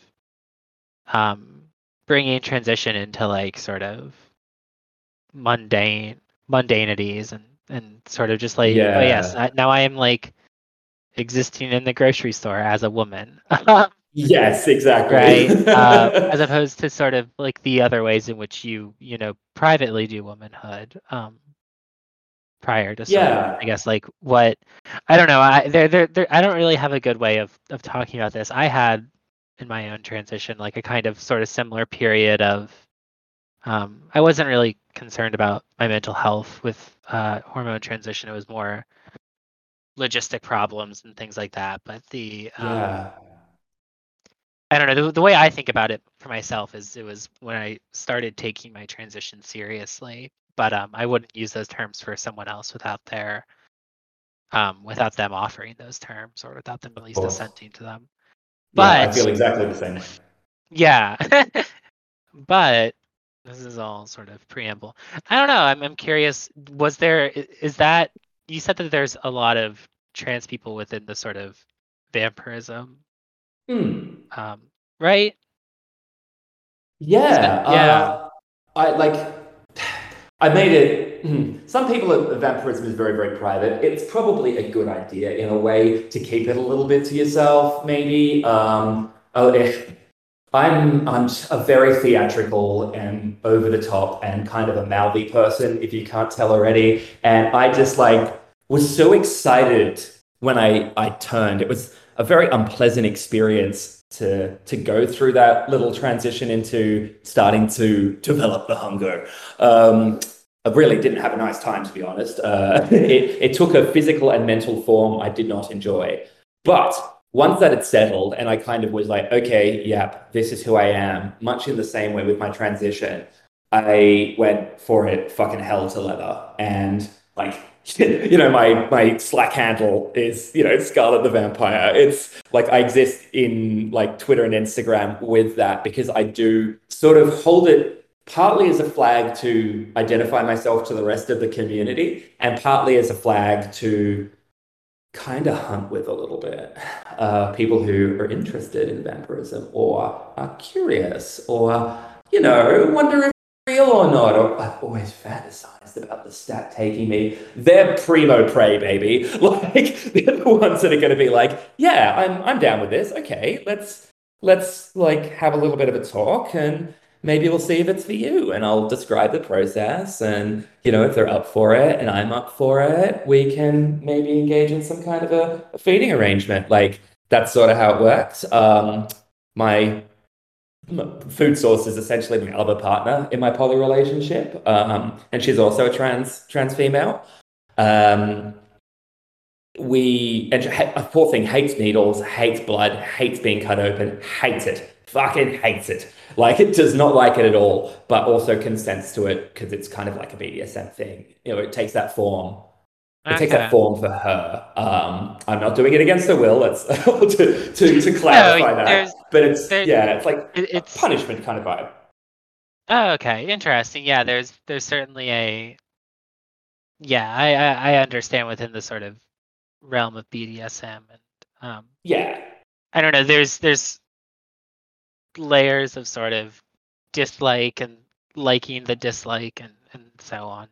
Speaker 1: um, bringing transition into like sort of mundane mundanities and and sort of just like yeah. oh yes I, now I am like existing in the grocery store as a woman. (laughs)
Speaker 2: yes, exactly.
Speaker 1: right. (laughs) Uh, as opposed to sort of like the other ways in which you you know privately do womanhood. Um, prior to yeah of, i guess like what i don't know i there there there i don't really have a good way of of talking about this i had in my own transition like a kind of sort of similar period of um, I wasn't really concerned about my mental health with uh, hormone transition. It was more logistic problems and things like that. But the um, yeah. I don't know the, the way I think about it for myself is it was when I started taking my transition seriously. But um, I wouldn't use those terms for someone else without their um, without them offering those terms or without them at least assenting to them.
Speaker 2: But yeah, I feel exactly the same way.
Speaker 1: Yeah. (laughs) but this is all sort of preamble. I don't know. I'm I'm curious. Was there is that you said that there's a lot of trans people within the sort of vampirism,
Speaker 2: hmm.
Speaker 1: Um, right?
Speaker 2: Yeah, yeah. Uh, I like. I made it. Hmm, some people at vampirism is very very private. It's probably a good idea in a way to keep it a little bit to yourself, maybe. Um, oh, if I'm I'm a very theatrical and over the top and kind of a mouthy person, if you can't tell already. And I just like was so excited when I I turned. It was a very unpleasant experience to to go through that little transition into starting to develop the hunger. Um, I really didn't have a nice time, to be honest. Uh, (laughs) it, it took a physical and mental form I did not enjoy. But once that had settled and I kind of was like, okay, yep, this is who I am, much in the same way with my transition, I went for it fucking hell to leather. And like (laughs) you know my my slack handle is you know scarlet the vampire. It's like i exist in like twitter and instagram with that because i do sort of hold it partly as a flag to identify myself to the rest of the community and partly as a flag to kind of hunt with a little bit uh, people who are interested in vampirism or are curious or you know wonder if real or not or i've always fantasized about the stat taking me. They're primo prey baby. (laughs) Like they're the ones that are going to be like yeah i'm i'm down with this. Okay let's let's like have a little bit of a talk and maybe we'll see if it's for you. And I'll describe the process and you know if they're up for it and I'm up for it we can maybe engage in some kind of a, a feeding arrangement. Like that's sort of how it works. Um, my food source is essentially my other partner in my poly relationship um, and she's also a trans trans female um, we and a poor thing hates needles hates blood hates being cut open hates it fucking hates it like it does not like it at all, but also consents to it because it's kind of like a BDSM thing. You know, it takes that form. Okay. takes that form for her. Um, I'm not doing it against her will. Let's (laughs) to, to, to clarify no, that. But it's yeah, it's like it's punishment kind of vibe.
Speaker 1: Oh, okay, interesting. Yeah, there's there's certainly a yeah, I, I, I understand within the sort of realm of BDSM and um
Speaker 2: yeah,
Speaker 1: I don't know. There's there's layers of sort of dislike and liking the dislike and, and so on.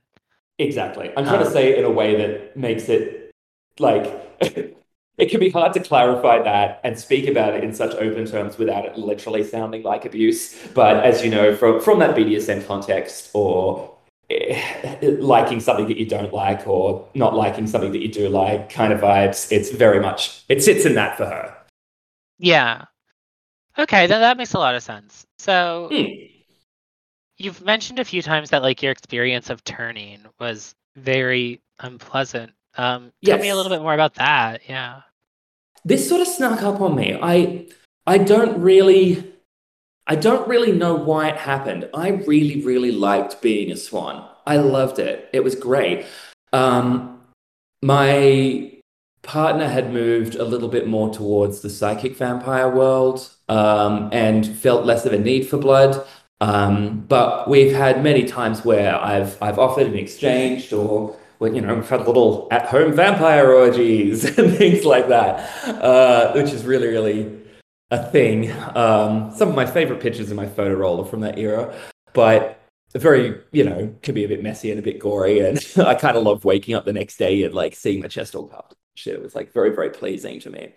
Speaker 2: Exactly. I'm trying um, to say it in a way that makes it like (laughs) it can be hard to clarify that and speak about it in such open terms without it literally sounding like abuse. But as you know, from from that BDSM context or eh, (laughs) liking something that you don't like or not liking something that you do like kind of vibes, it's very much it sits in that for her.
Speaker 1: Yeah. Okay, then that makes a lot of sense. So hmm. You've mentioned a few times that like your experience of turning was very unpleasant. Um, tell me a little bit more about that. Yeah.
Speaker 2: This sort of snuck up on me. I I don't really I don't really know why it happened. I really, really liked being a swan. I loved it. It was great. Um, my partner had moved a little bit more towards the psychic vampire world um, and felt less of a need for blood. Um, but we've had many times where I've I've offered and exchanged, or you know, we've had little at-home vampire orgies (laughs) and things like that, uh, which is really really a thing. Um, some of my favorite pictures in my photo roll are from that era, but very, you know, can be a bit messy and a bit gory. And (laughs) I kind of love waking up the next day and like seeing my chest all covered shit. It was like very, very pleasing to me.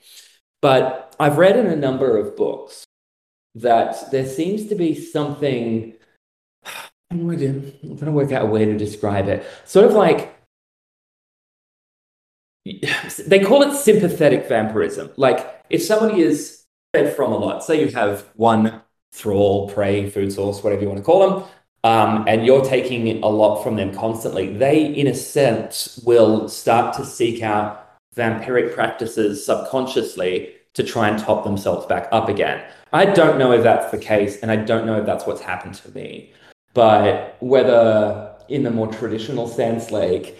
Speaker 2: But I've read in a number of books that there seems to be something. (sighs) I'm going to work out a way to describe it. Sort of like (sighs) they call it sympathetic vampirism. Like if somebody is fed from a lot, say you have one thrall, prey, food source, whatever you want to call them, um, and you're taking a lot from them constantly, they, in a sense, will start to seek out vampiric practices subconsciously to try and top themselves back up again. I don't know if that's the case, and I don't know if that's what's happened to me. But whether in the more traditional sense, like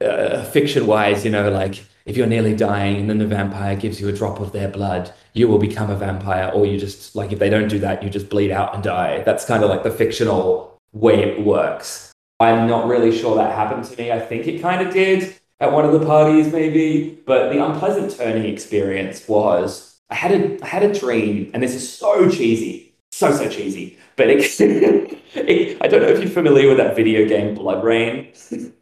Speaker 2: uh, fiction wise, you know, like if you're nearly dying and then the vampire gives you a drop of their blood, you will become a vampire, or you just, like, if they don't do that, you just bleed out and die. That's kind of like the fictional way it works. I'm not really sure that happened to me. I think it kind of did at one of the parties, maybe. But the unpleasant turning experience was I had a I had a dream, and this is so cheesy, so so cheesy. But it, (laughs) it, I don't know if you're familiar with that video game BloodRayne.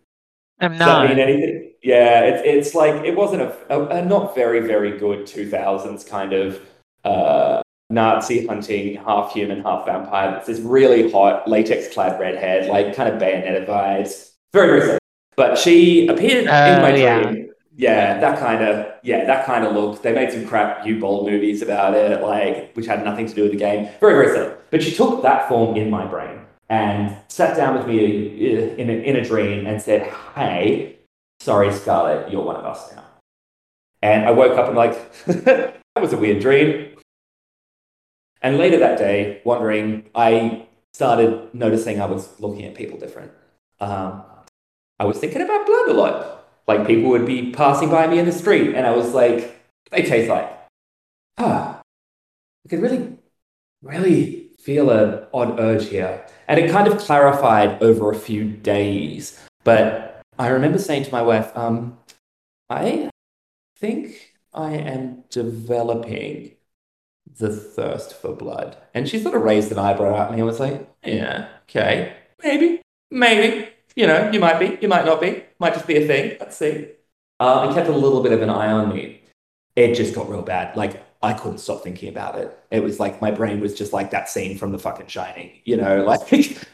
Speaker 1: I'm not.
Speaker 2: Does that mean anything? Yeah, it's it's like it wasn't a, a, a not very very good 2000s kind of uh, Nazi hunting, half human, half vampire. It's this really hot latex clad redhead, like kind of Bayonetta vibes. Very very but she appeared uh, in my dream. Yeah. Yeah, that kind of yeah, that kind of look. They made some crap Uwe Boll movies about it, like which had nothing to do with the game. Very very silly. But she took that form in my brain and sat down with me in a, in a dream and said, "Hey, sorry, Scarlett, you're one of us now." And I woke up and like, (laughs) that was a weird dream. And later that day, wondering, I started noticing I was looking at people different. Um, I was thinking about blood a lot. Like people would be passing by me in the street, and I was like, they taste like, ah, I could really, really feel an odd urge here. And it kind of clarified over a few days. But I remember saying to my wife, um, I think I am developing the thirst for blood. And she sort of raised an eyebrow at me and was like, yeah, okay, maybe, maybe. You know, you might be, you might not be, might just be a thing. Let's see. Uh, and kept a little bit of an eye on me. It just got real bad. Like, I couldn't stop thinking about it. It was like my brain was just like that scene from the fucking Shining, you know, (laughs) like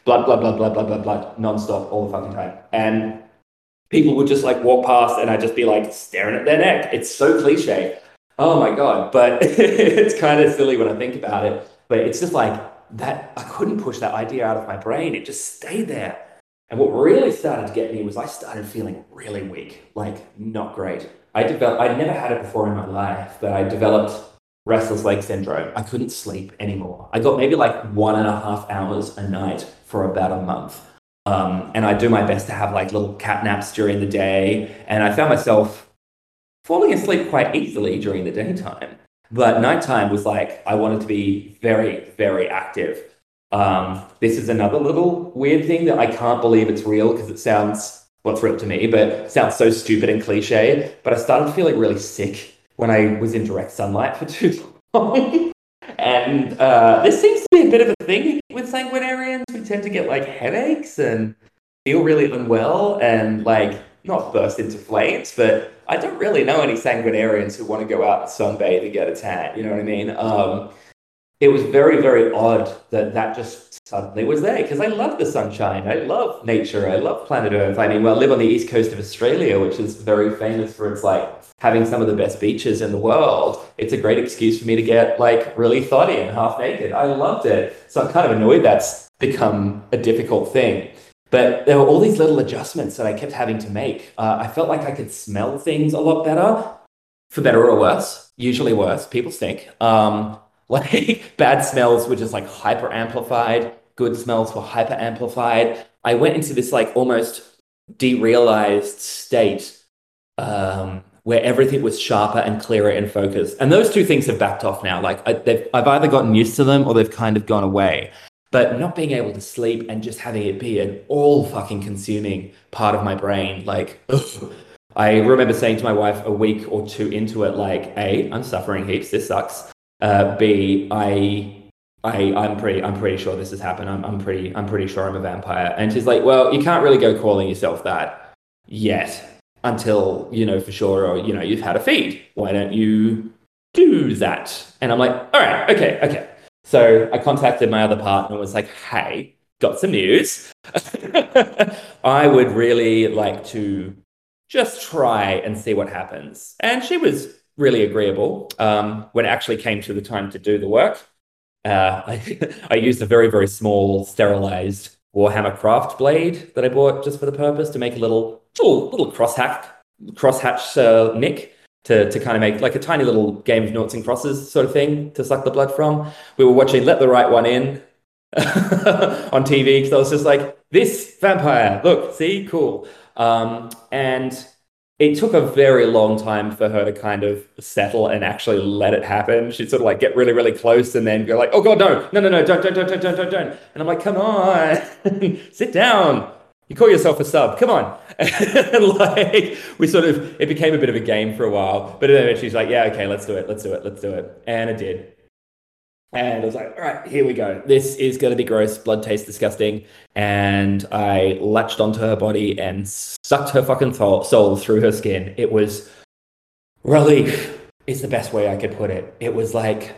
Speaker 2: blood, blood, blood, blood, blood, blood, blood, nonstop all the fucking time. And people would just like walk past and I'd just be like staring at their neck. It's so cliche. Oh my God. But (laughs) it's kind of silly when I think about it. But it's just like that, I couldn't push that idea out of my brain. It just stayed there. And what really started to get me was I started feeling really weak, like not great. I developed, I'd never had it before in my life, but I developed restless leg syndrome. I couldn't sleep anymore. I got maybe like one and a half hours a night for about a month. Um, and I do my best to have like little cat naps during the day. And I found myself falling asleep quite easily during the daytime. But nighttime was like, I wanted to be very, very active. Um, this is another little weird thing that I can't believe it's real because it sounds, well, real to me, but sounds so stupid and cliche. But I started feeling really sick when I was in direct sunlight for (laughs) too long. and uh, this seems to be a bit of a thing with sanguinarians. We tend to get like headaches and feel really unwell and like not burst into flames, but I don't really know any sanguinarians who want to go out and sunbathe and get a tan. You know what I mean? Um, it was very, very odd that that just suddenly was there because I love the sunshine. I love nature. I love planet Earth. I mean, well, I live on the east coast of Australia, which is very famous for its like having some of the best beaches in the world. It's a great excuse for me to get like really thotty and half naked. I loved it. So I'm kind of annoyed that's become a difficult thing. But there were all these little adjustments that I kept having to make. Uh, I felt like I could smell things a lot better, for better or worse. Usually worse. People stink. Um, (laughs) like bad smells were just like hyper amplified, good smells were hyper amplified. I went into this like almost derealized state um, where everything was sharper and clearer in focus. And those two things have backed off now. Like I, I've either gotten used to them or they've kind of gone away. But not being able to sleep and just having it be an all fucking consuming part of my brain, like, ugh. (laughs) I remember saying to my wife a week or two into it, like, A, I'm suffering heaps, this sucks. Uh, B, I, I, I'm pretty, I'm pretty sure this has happened. I'm, I'm pretty, I'm pretty sure I'm a vampire. And she's like, well, you can't really go calling yourself that yet until you know for sure, or you know you've had a feed. Why don't you do that? And I'm like, all right, okay, okay. So I contacted my other partner and was like, hey, got some news. (laughs) I would really like to just try and see what happens. And she was really agreeable um, when it actually came to the time to do the work. Uh, (laughs) I, I used a very, very small sterilized Warhammer craft blade that I bought just for the purpose to make a little little, little crosshatch crosshatch uh, nick to, to kind of make like a tiny little game of noughts and crosses sort of thing to suck the blood from. We were watching Let the Right One In (laughs) on TV because I was just like, this vampire, look, see, cool. Um, and it took a very long time for her to kind of settle and actually let it happen. She'd sort of like get really, really close and then go like, "Oh God, no, no, no, no, don't, don't, don't, don't, don't, don't, don't." And I'm like, "Come on, (laughs) sit down. You call yourself a sub. Come on." (laughs) and like we sort of, it became a bit of a game for a while. But then she's like, "Yeah, okay, let's do it, let's do it, let's do it," and it did. And I was like, all right, here we go. This is going to be gross. Blood tastes disgusting. And I latched onto her body and sucked her fucking soul through her skin. It was relief, is the best way I could put it. It was like,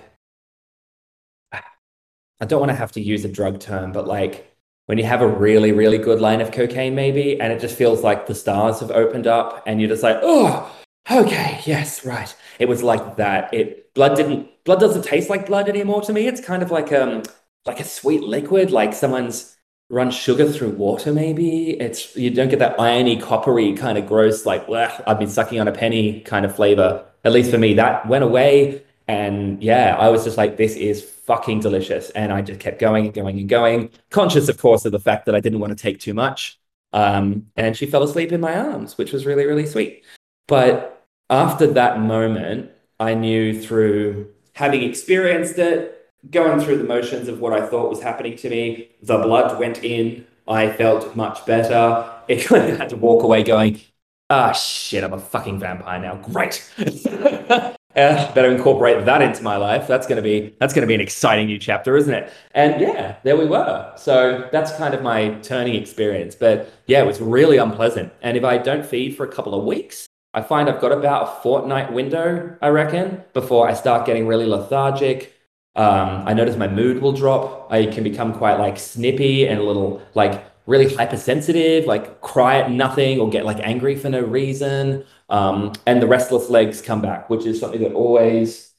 Speaker 2: I don't want to have to use a drug term, but like when you have a really, really good line of cocaine, maybe, and it just feels like the stars have opened up and you're just like, oh, okay, yes, right. It was like that. It blood didn't blood doesn't taste like blood anymore to me. It's kind of like um like a sweet liquid, like someone's run sugar through water. Maybe it's you don't get that irony, coppery kind of gross, like bleh, I've been sucking on a penny kind of flavor. At least for me, that went away. And yeah, I was just like, this is fucking delicious. And I just kept going and going and going, conscious, of course, of the fact that I didn't want to take too much. Um, and she fell asleep in my arms, which was really, really sweet. But after that moment, I knew through having experienced it, going through the motions of what I thought was happening to me, the blood went in. I felt much better. (laughs) It had to walk away going, ah, shit, I'm a fucking vampire now. Great. (laughs) uh, better incorporate that into my life. That's gonna be that's gonna be an exciting new chapter, isn't it? And yeah, there we were. So that's kind of my turning experience. But yeah, it was really unpleasant. And if I don't feed for a couple of weeks, I find I've got about a fortnight window, I reckon, before I start getting really lethargic. Um, I notice my mood will drop. I can become quite like snippy and a little like really hypersensitive, like cry at nothing or get like angry for no reason. Um, and the restless legs come back, which is something that always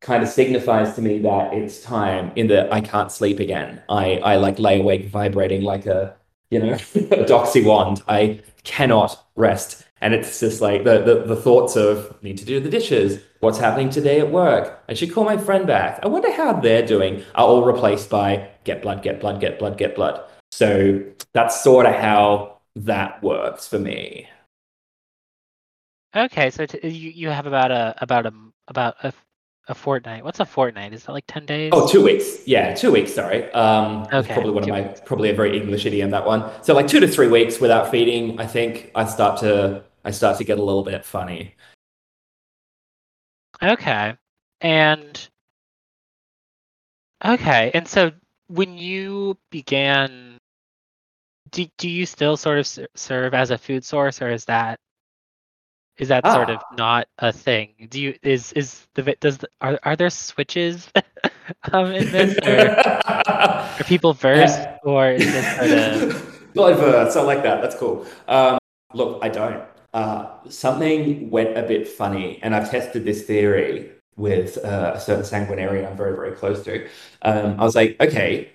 Speaker 2: kind of signifies to me that it's time in that I can't sleep again. I, I like lay awake vibrating like a, you know, (laughs) a doxy wand. I cannot rest. And it's just like the, the, the thoughts of need to do the dishes. What's happening today at work? I should call my friend back. I wonder how they're doing. Are all replaced by get blood, get blood, get blood, get blood. So that's sort of how that works for me.
Speaker 1: Okay, so t- you you have about a about a about a, a fortnight. What's a fortnight? Is that like ten days?
Speaker 2: Oh, two weeks. Yeah, two weeks. Sorry. Um,
Speaker 1: Okay,
Speaker 2: probably one of my
Speaker 1: weeks.
Speaker 2: probably a very English idiom that one. So like two to three weeks without feeding. I think I start to I start to get a little bit funny.
Speaker 1: Okay, and okay, and so when you began, do do you still sort of serve as a food source, or is that is that sort of
Speaker 2: Ah.
Speaker 1: not a thing? Do you is is the does the, are are there switches (laughs) um in this, or (laughs) are people versed, or is this sort of (laughs)
Speaker 2: Diverse. I like that. That's cool. Um, look, I don't. Uh, something went a bit funny, and I've tested this theory with uh, a certain sanguinarian I'm very, very close to. Um, I was like, okay,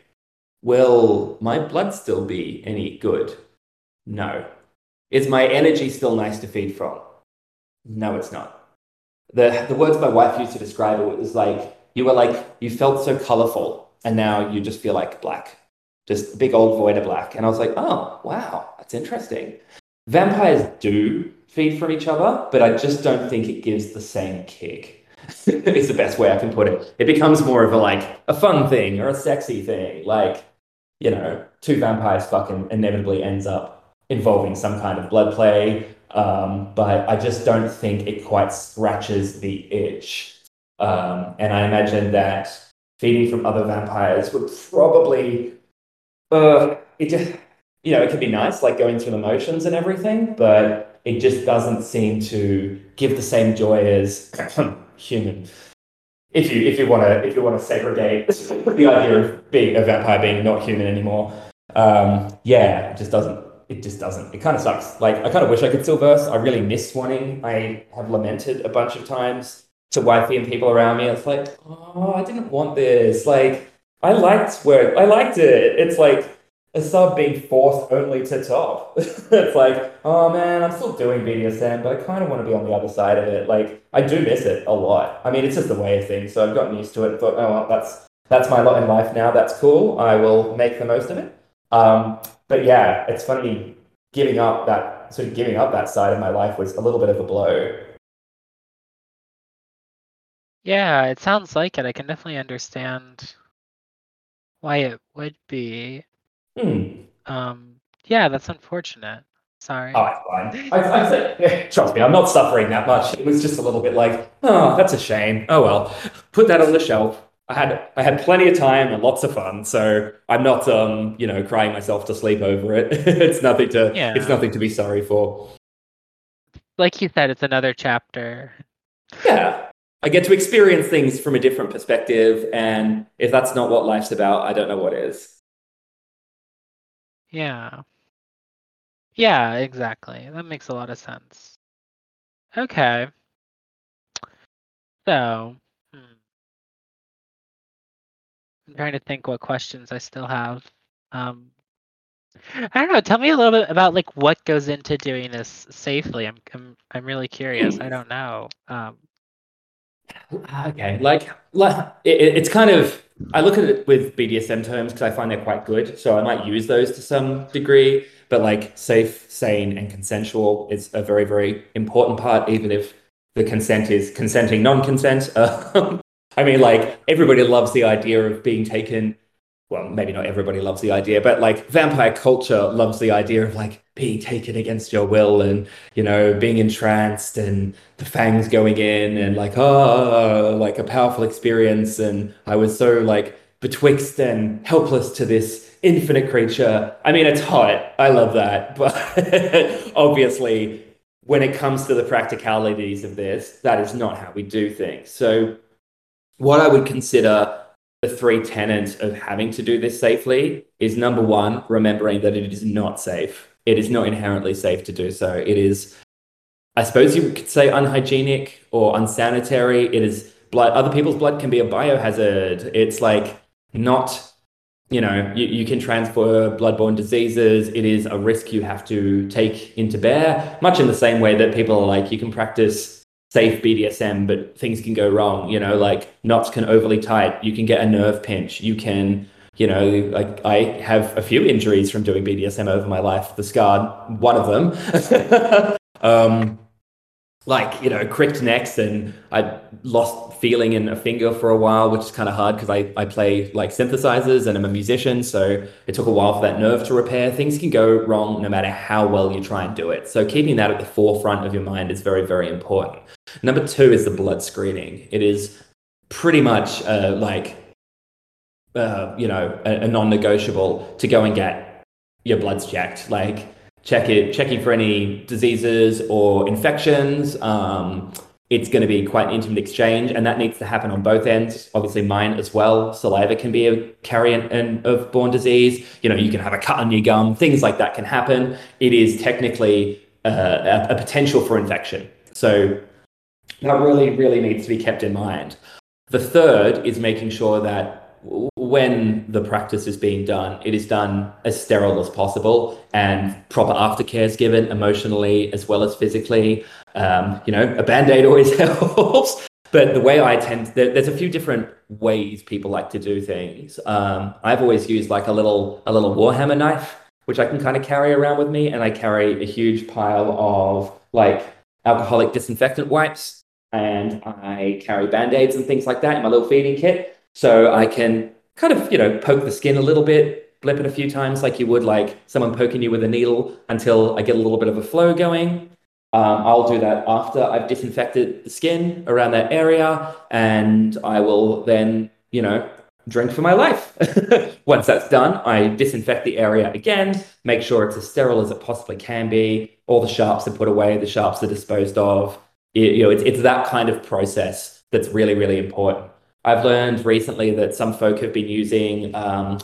Speaker 2: will my blood still be any good? No. Is my energy still nice to feed from? No, it's not. The, the words my wife used to describe it was like, you were like, you felt so colorful, and now you just feel like black just big old void of black. And I was like, oh, wow, that's interesting. Vampires do feed from each other, but I just don't think it gives the same kick. (laughs) is the best way I can put it. It becomes more of a like a fun thing or a sexy thing. Like, you know, two vampires fucking inevitably ends up involving some kind of blood play. Um, but I just don't think it quite scratches the itch. Um, and I imagine that feeding from other vampires would probably uh, it just, you know, it can be nice, like going through the motions and everything, but it just doesn't seem to give the same joy as (coughs) human. If you if you want to if you want to segregate the idea of being a vampire being not human anymore, um, yeah, it just doesn't. It just doesn't. It kind of sucks. Like I kind of wish I could still verse. I really miss swanning. I have lamented a bunch of times to wifey and people around me. It's like, oh, I didn't want this. Like I liked work. I liked it. It's like a sub being forced only to top. (laughs) it's like, oh man, I'm still doing BDSM, but I kind of want to be on the other side of it. Like, I do miss it a lot. I mean, it's just the way of things. So I've gotten used to it and thought, oh well, that's that's my lot in life now. That's cool. I will make the most of it. Um, but yeah, it's funny giving up that sort of giving up that side of my life was a little bit of a blow.
Speaker 1: Yeah, it sounds like it. I can definitely understand why it would be.
Speaker 2: Hmm.
Speaker 1: Um, yeah, that's unfortunate. Sorry.
Speaker 2: Oh, it's fine. I, I trust me, I'm not suffering that much. It was just a little bit like, oh, that's a shame. Oh well, put that on the shelf. I had I had plenty of time and lots of fun, so I'm not um you know crying myself to sleep over it. (laughs) it's nothing to
Speaker 1: Yeah.
Speaker 2: it's nothing to be sorry for.
Speaker 1: Like you said, it's another chapter.
Speaker 2: Yeah, I get to experience things from a different perspective, and if that's not what life's about, I don't know what is.
Speaker 1: Yeah. Yeah, exactly. That makes a lot of sense. Okay. So, hmm. I'm trying to think what questions I still have. Um, I don't know. Tell me a little bit about like what goes into doing this safely. I'm I'm I'm really curious. I (clears throat) don't know. Um,
Speaker 2: Okay, like, like it, it- it's kind of I look at it with BDSM terms because I find they're quite good, so I might use those to some degree. but like safe, sane, and consensual is a very, very important part, even if the consent is consenting non-consent. (laughs) Um, I mean, like everybody loves the idea of being taken well, maybe not everybody loves the idea, but like vampire culture loves the idea of like being taken against your will and, you know, being entranced and the fangs going in and like, oh, like a powerful experience. And I was so like betwixt and helpless to this infinite creature. I mean, it's hot. I love that. (laughs) But obviously, when it comes to the practicalities of this, that is not how we do things. So, what I would consider the three tenets of having to do this safely is number one, remembering that it is not safe. It is not inherently safe to do so. It is, I suppose you could say, unhygienic or unsanitary. It is blood. Other people's blood can be a biohazard. It's like not, you know, you, you can transfer bloodborne diseases. It is a risk you have to take into bear, much in the same way that people are like, you can practice safe BDSM, but things can go wrong. You know, like knots can overly tight. You can get a nerve pinch. You can, you know, like I have a few injuries from doing BDSM over my life. The scar, one of them. (laughs) um, like you know cricked necks and i lost feeling in a finger for a while which is kind of hard because I, I play like synthesizers and i'm a musician so it took a while for that nerve to repair. Things can go wrong no matter how well you try and do it. So keeping that at the forefront of your mind is very very important. Number two is the blood screening. It is pretty much uh, like uh, you know a, a non-negotiable to go and get your bloods checked. Like check it, checking for any diseases or infections. Um, it's going to be quite an intimate exchange, and that needs to happen on both ends. Obviously, mine as well. Saliva can be a carrier of born disease. You know, you can have a cut on your gum. Things like that can happen. It is technically uh, a, a potential for infection. So that really, really needs to be kept in mind. The third is making sure that when the practice is being done, it is done as sterile as possible and proper aftercare is given emotionally as well as physically. Um, you know, a band aid always (laughs) helps. But the way I tend, there, there's a few different ways people like to do things. Um, I've always used like a little a little Warhammer knife, which I can kind of carry around with me, and I carry a huge pile of like alcoholic disinfectant wipes, and I carry band aids and things like that in my little feeding kit. So I can kind of, you know, poke the skin a little bit, blip it a few times like you would like someone poking you with a needle until I get a little bit of a flow going. Um, I'll do that after I've disinfected the skin around that area, and I will then, you know, drink for my life. (laughs) Once that's done, I disinfect the area again, make sure it's as sterile as it possibly can be. All the sharps are put away, the sharps are disposed of. It, you know, it's, it's that kind of process that's really, really important. I've learned recently that some folk have been using um,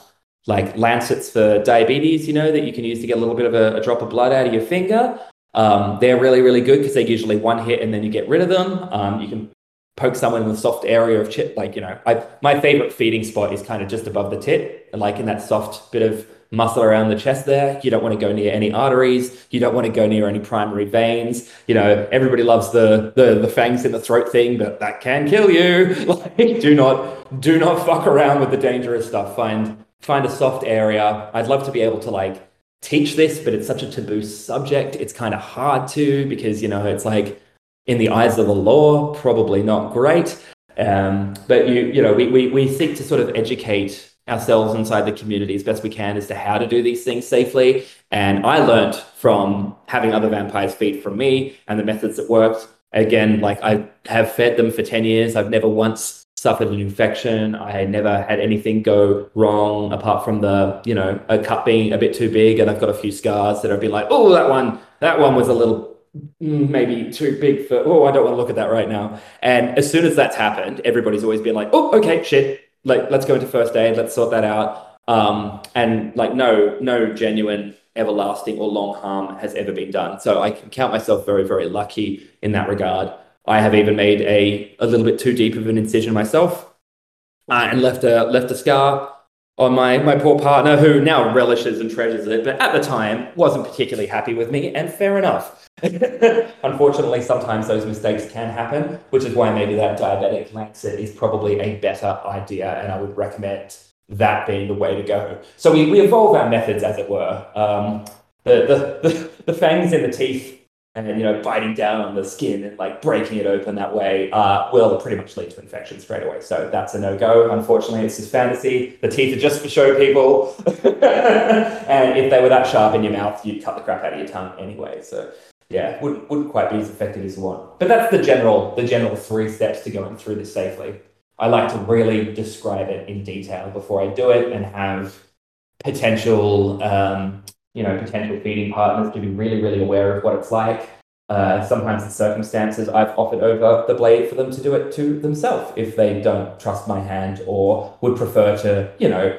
Speaker 2: like lancets for diabetes, you know, that you can use to get a little bit of a, a drop of blood out of your finger. Um, they're really, really good because they're usually one hit and then you get rid of them. Um, you can poke someone in the soft area of chip, like, you know, I, my favorite feeding spot is kind of just above the tit, like in that soft bit of muscle around the chest there. You don't want to go near any arteries. You don't want to go near any primary veins. You know, everybody loves the the, the fangs in the throat thing, but that can kill you. (laughs) Like, do not do not fuck around with the dangerous stuff. Find find a soft area. I'd love to be able to like teach this, but it's such a taboo subject. It's kind of hard to because you know it's like in the eyes of the law, probably not great. Um, but you you know we, we we seek to sort of educate ourselves inside the community as best we can as to how to do these things safely. And I learned from having other vampires feed from me and the methods that worked. Again, like I have fed them for 10 years. I've never once suffered an infection. I never had anything go wrong apart from the, you know, a cut being a bit too big. And I've got a few scars that I've been like, oh, that one, that one was a little mm, maybe too big for, oh, I don't want to look at that right now. And as soon as that's happened, everybody's always been like, oh, okay, shit, like let's go into first aid, let's sort that out. Um, and like no, no genuine, everlasting or long harm has ever been done. So I can count myself very, very lucky in that regard. I have even made a, a little bit too deep of an incision myself uh, and left a left a scar on my my poor partner who now relishes and treasures it, but at the time wasn't particularly happy with me, and fair enough. (laughs) Unfortunately, sometimes those mistakes can happen, which is why maybe that diabetic lancet is probably a better idea, and I would recommend that being the way to go. So we, we evolve our methods, as it were. Um, the, the, the, the fangs in the teeth and you know biting down on the skin and like breaking it open that way uh, will pretty much lead to infection straight away. So that's a no go. Unfortunately, it's just fantasy. The teeth are just for show people, (laughs) and if they were that sharp in your mouth, you'd cut the crap out of your tongue anyway. So yeah, wouldn't wouldn't quite be as effective as you want. But that's the general the general three steps to going through this safely. I like to really describe it in detail before I do it and have potential um, you know, potential feeding partners to be really, really aware of what it's like. Uh, sometimes in circumstances, I've offered over the blade for them to do it to themselves if they don't trust my hand or would prefer to, you know,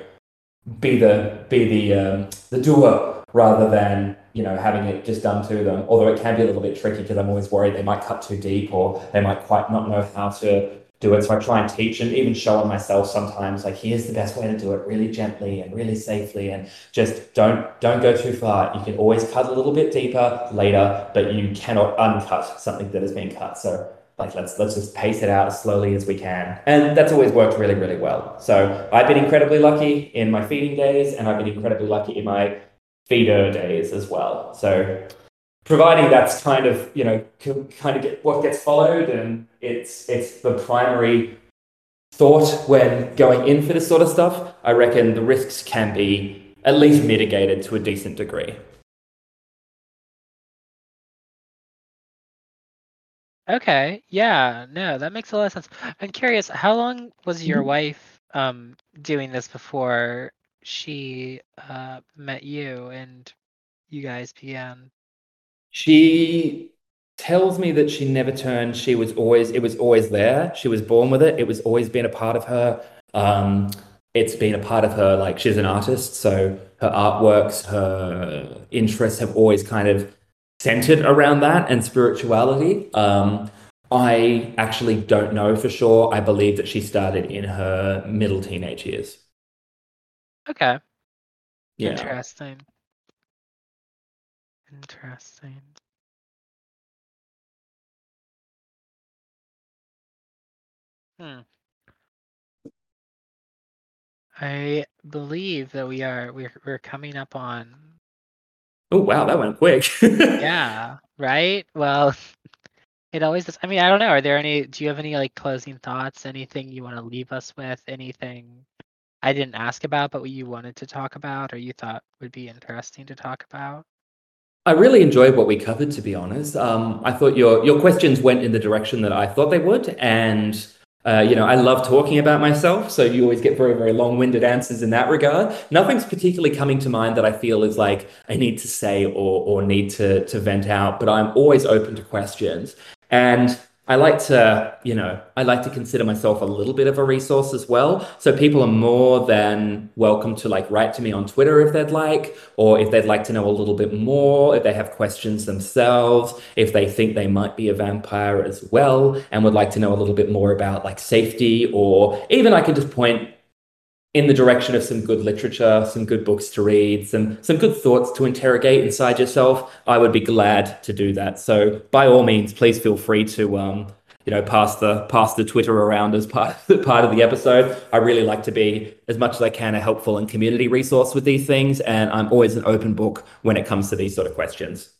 Speaker 2: be the be the um, the doer rather than you know having it just done to them. Although it can be a little bit tricky because I'm always worried they might cut too deep or they might quite not know how to do it. So I try and teach and even show on myself sometimes, like here's the best way to do it really gently and really safely and just don't don't go too far. You can always cut a little bit deeper later, but you cannot uncut something that has been cut. So like let's let's just pace it out as slowly as we can. And that's always worked really, really well. So I've been incredibly lucky in my feeding days and I've been incredibly lucky in my feeder days as well. So providing that's kind of you know kind of get what gets followed and it's it's the primary thought when going in for this sort of stuff i reckon the risks can be at least mitigated to a decent degree
Speaker 1: okay yeah no that makes a lot of sense i'm curious how long was your mm-hmm. wife um doing this before she uh met you and you guys began
Speaker 2: she tells me that she never turned. She was always, it was always there. She was born with it. It was always been a part of her. Um, it's been a part of her. Like she's an artist, so her artworks, her interests have always kind of centered around that and spirituality. Um, I actually don't know for sure. I believe that she started in her middle teenage years.
Speaker 1: Okay. Yeah. Interesting. Interesting. Hmm. I believe that we are we're we're coming up on
Speaker 2: Oh wow, that went quick. (laughs)
Speaker 1: yeah, right? Well, (laughs) it always does. I mean, I don't know. Are there any do you have any like closing thoughts? Anything you want to leave us with? Anything I didn't ask about but what you wanted to talk about or you thought would be interesting to talk about?
Speaker 2: I really enjoyed what we covered, to be honest. Um, I thought your your questions went in the direction that I thought they would, and uh, you know, I love talking about myself, so you always get very, very long-winded answers in that regard. Nothing's particularly coming to mind that I feel is like I need to say or or need to to vent out, but I'm always open to questions. And I like to, you know, I like to consider myself a little bit of a resource as well. So people are more than welcome to like write to me on Twitter if they'd like, or if they'd like to know a little bit more, if they have questions themselves, if they think they might be a vampire as well and would like to know a little bit more about like safety, or even I can just point in the direction of some good literature, some good books to read, some some good thoughts to interrogate inside yourself, I would be glad to do that. So by all means, please feel free to um, you know pass the pass the Twitter around as part (laughs) part of the episode. I really like to be as much as I can a helpful and community resource with these things, and I'm always an open book when it comes to these sort of questions.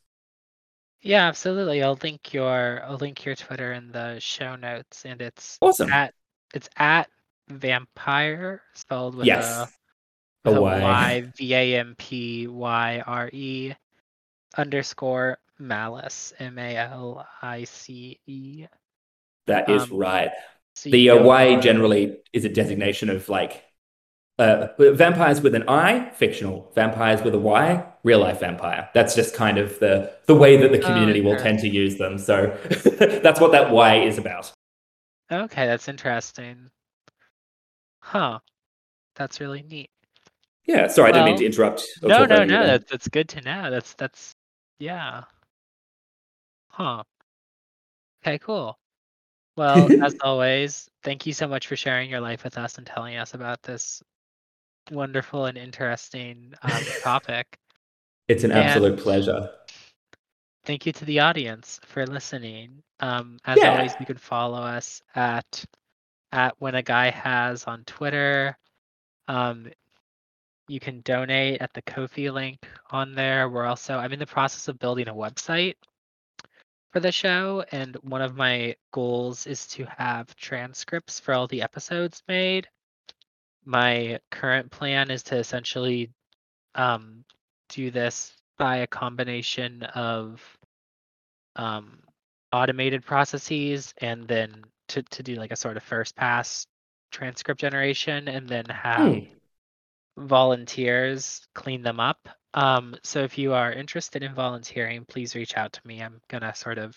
Speaker 1: Yeah, absolutely. I'll link your I'll link your Twitter in the show notes, and it's
Speaker 2: awesome.
Speaker 1: At it's at vampire spelled with
Speaker 2: yes.
Speaker 1: a, with a y v a m p y r e underscore malice m a l i c e.
Speaker 2: That is um, right. So the uh, Y generally is a designation of like uh, vampires with an I, fictional. Vampires with a Y, real life vampire. That's just kind of the the way that the oh, community oh, will tend to use them. So (laughs) that's what that Y is about.
Speaker 1: Okay, that's interesting. Huh. That's really neat.
Speaker 2: Yeah, sorry, well, I didn't mean to interrupt.
Speaker 1: No, no, no. That, that's good to know. That's that's yeah. Huh. Okay, cool. Well, as (laughs) always, thank you so much for sharing your life with us and telling us about this wonderful and interesting um, (laughs) topic.
Speaker 2: It's an absolute and pleasure.
Speaker 1: Thank you to the audience for listening. Um, as yeah. always, you can follow us at at when a guy has on Twitter. Um, you can donate at the Ko-fi link on there. We're also I'm in the process of building a website for the show, and one of my goals is to have transcripts for all the episodes made. My current plan is to essentially um, do this by a combination of um, automated processes and then to, to do like a sort of first pass transcript generation and then have
Speaker 2: Hmm.
Speaker 1: volunteers clean them up. Um, so if you are interested in volunteering, please reach out to me. I'm gonna sort of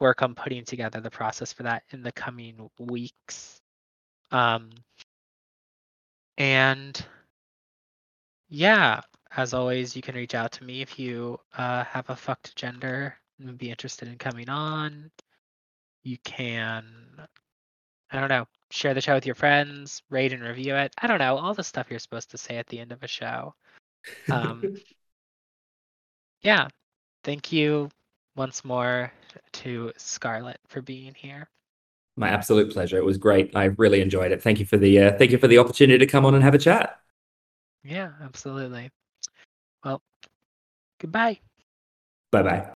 Speaker 1: work on putting together the process for that in the coming weeks. Um, and yeah, as always, you can reach out to me if you uh, have a fucked gender and be interested in coming on. You can, I don't know, share the show with your friends, rate and review it. I don't know, all the stuff you're supposed to say at the end of a show. Um, (laughs) yeah, thank you once more to Scarlett for being here.
Speaker 2: My absolute pleasure. It was great. I really enjoyed it. Thank you for the uh, thank you for the opportunity to come on and have a chat.
Speaker 1: Yeah, absolutely. Well, goodbye.
Speaker 2: Bye bye.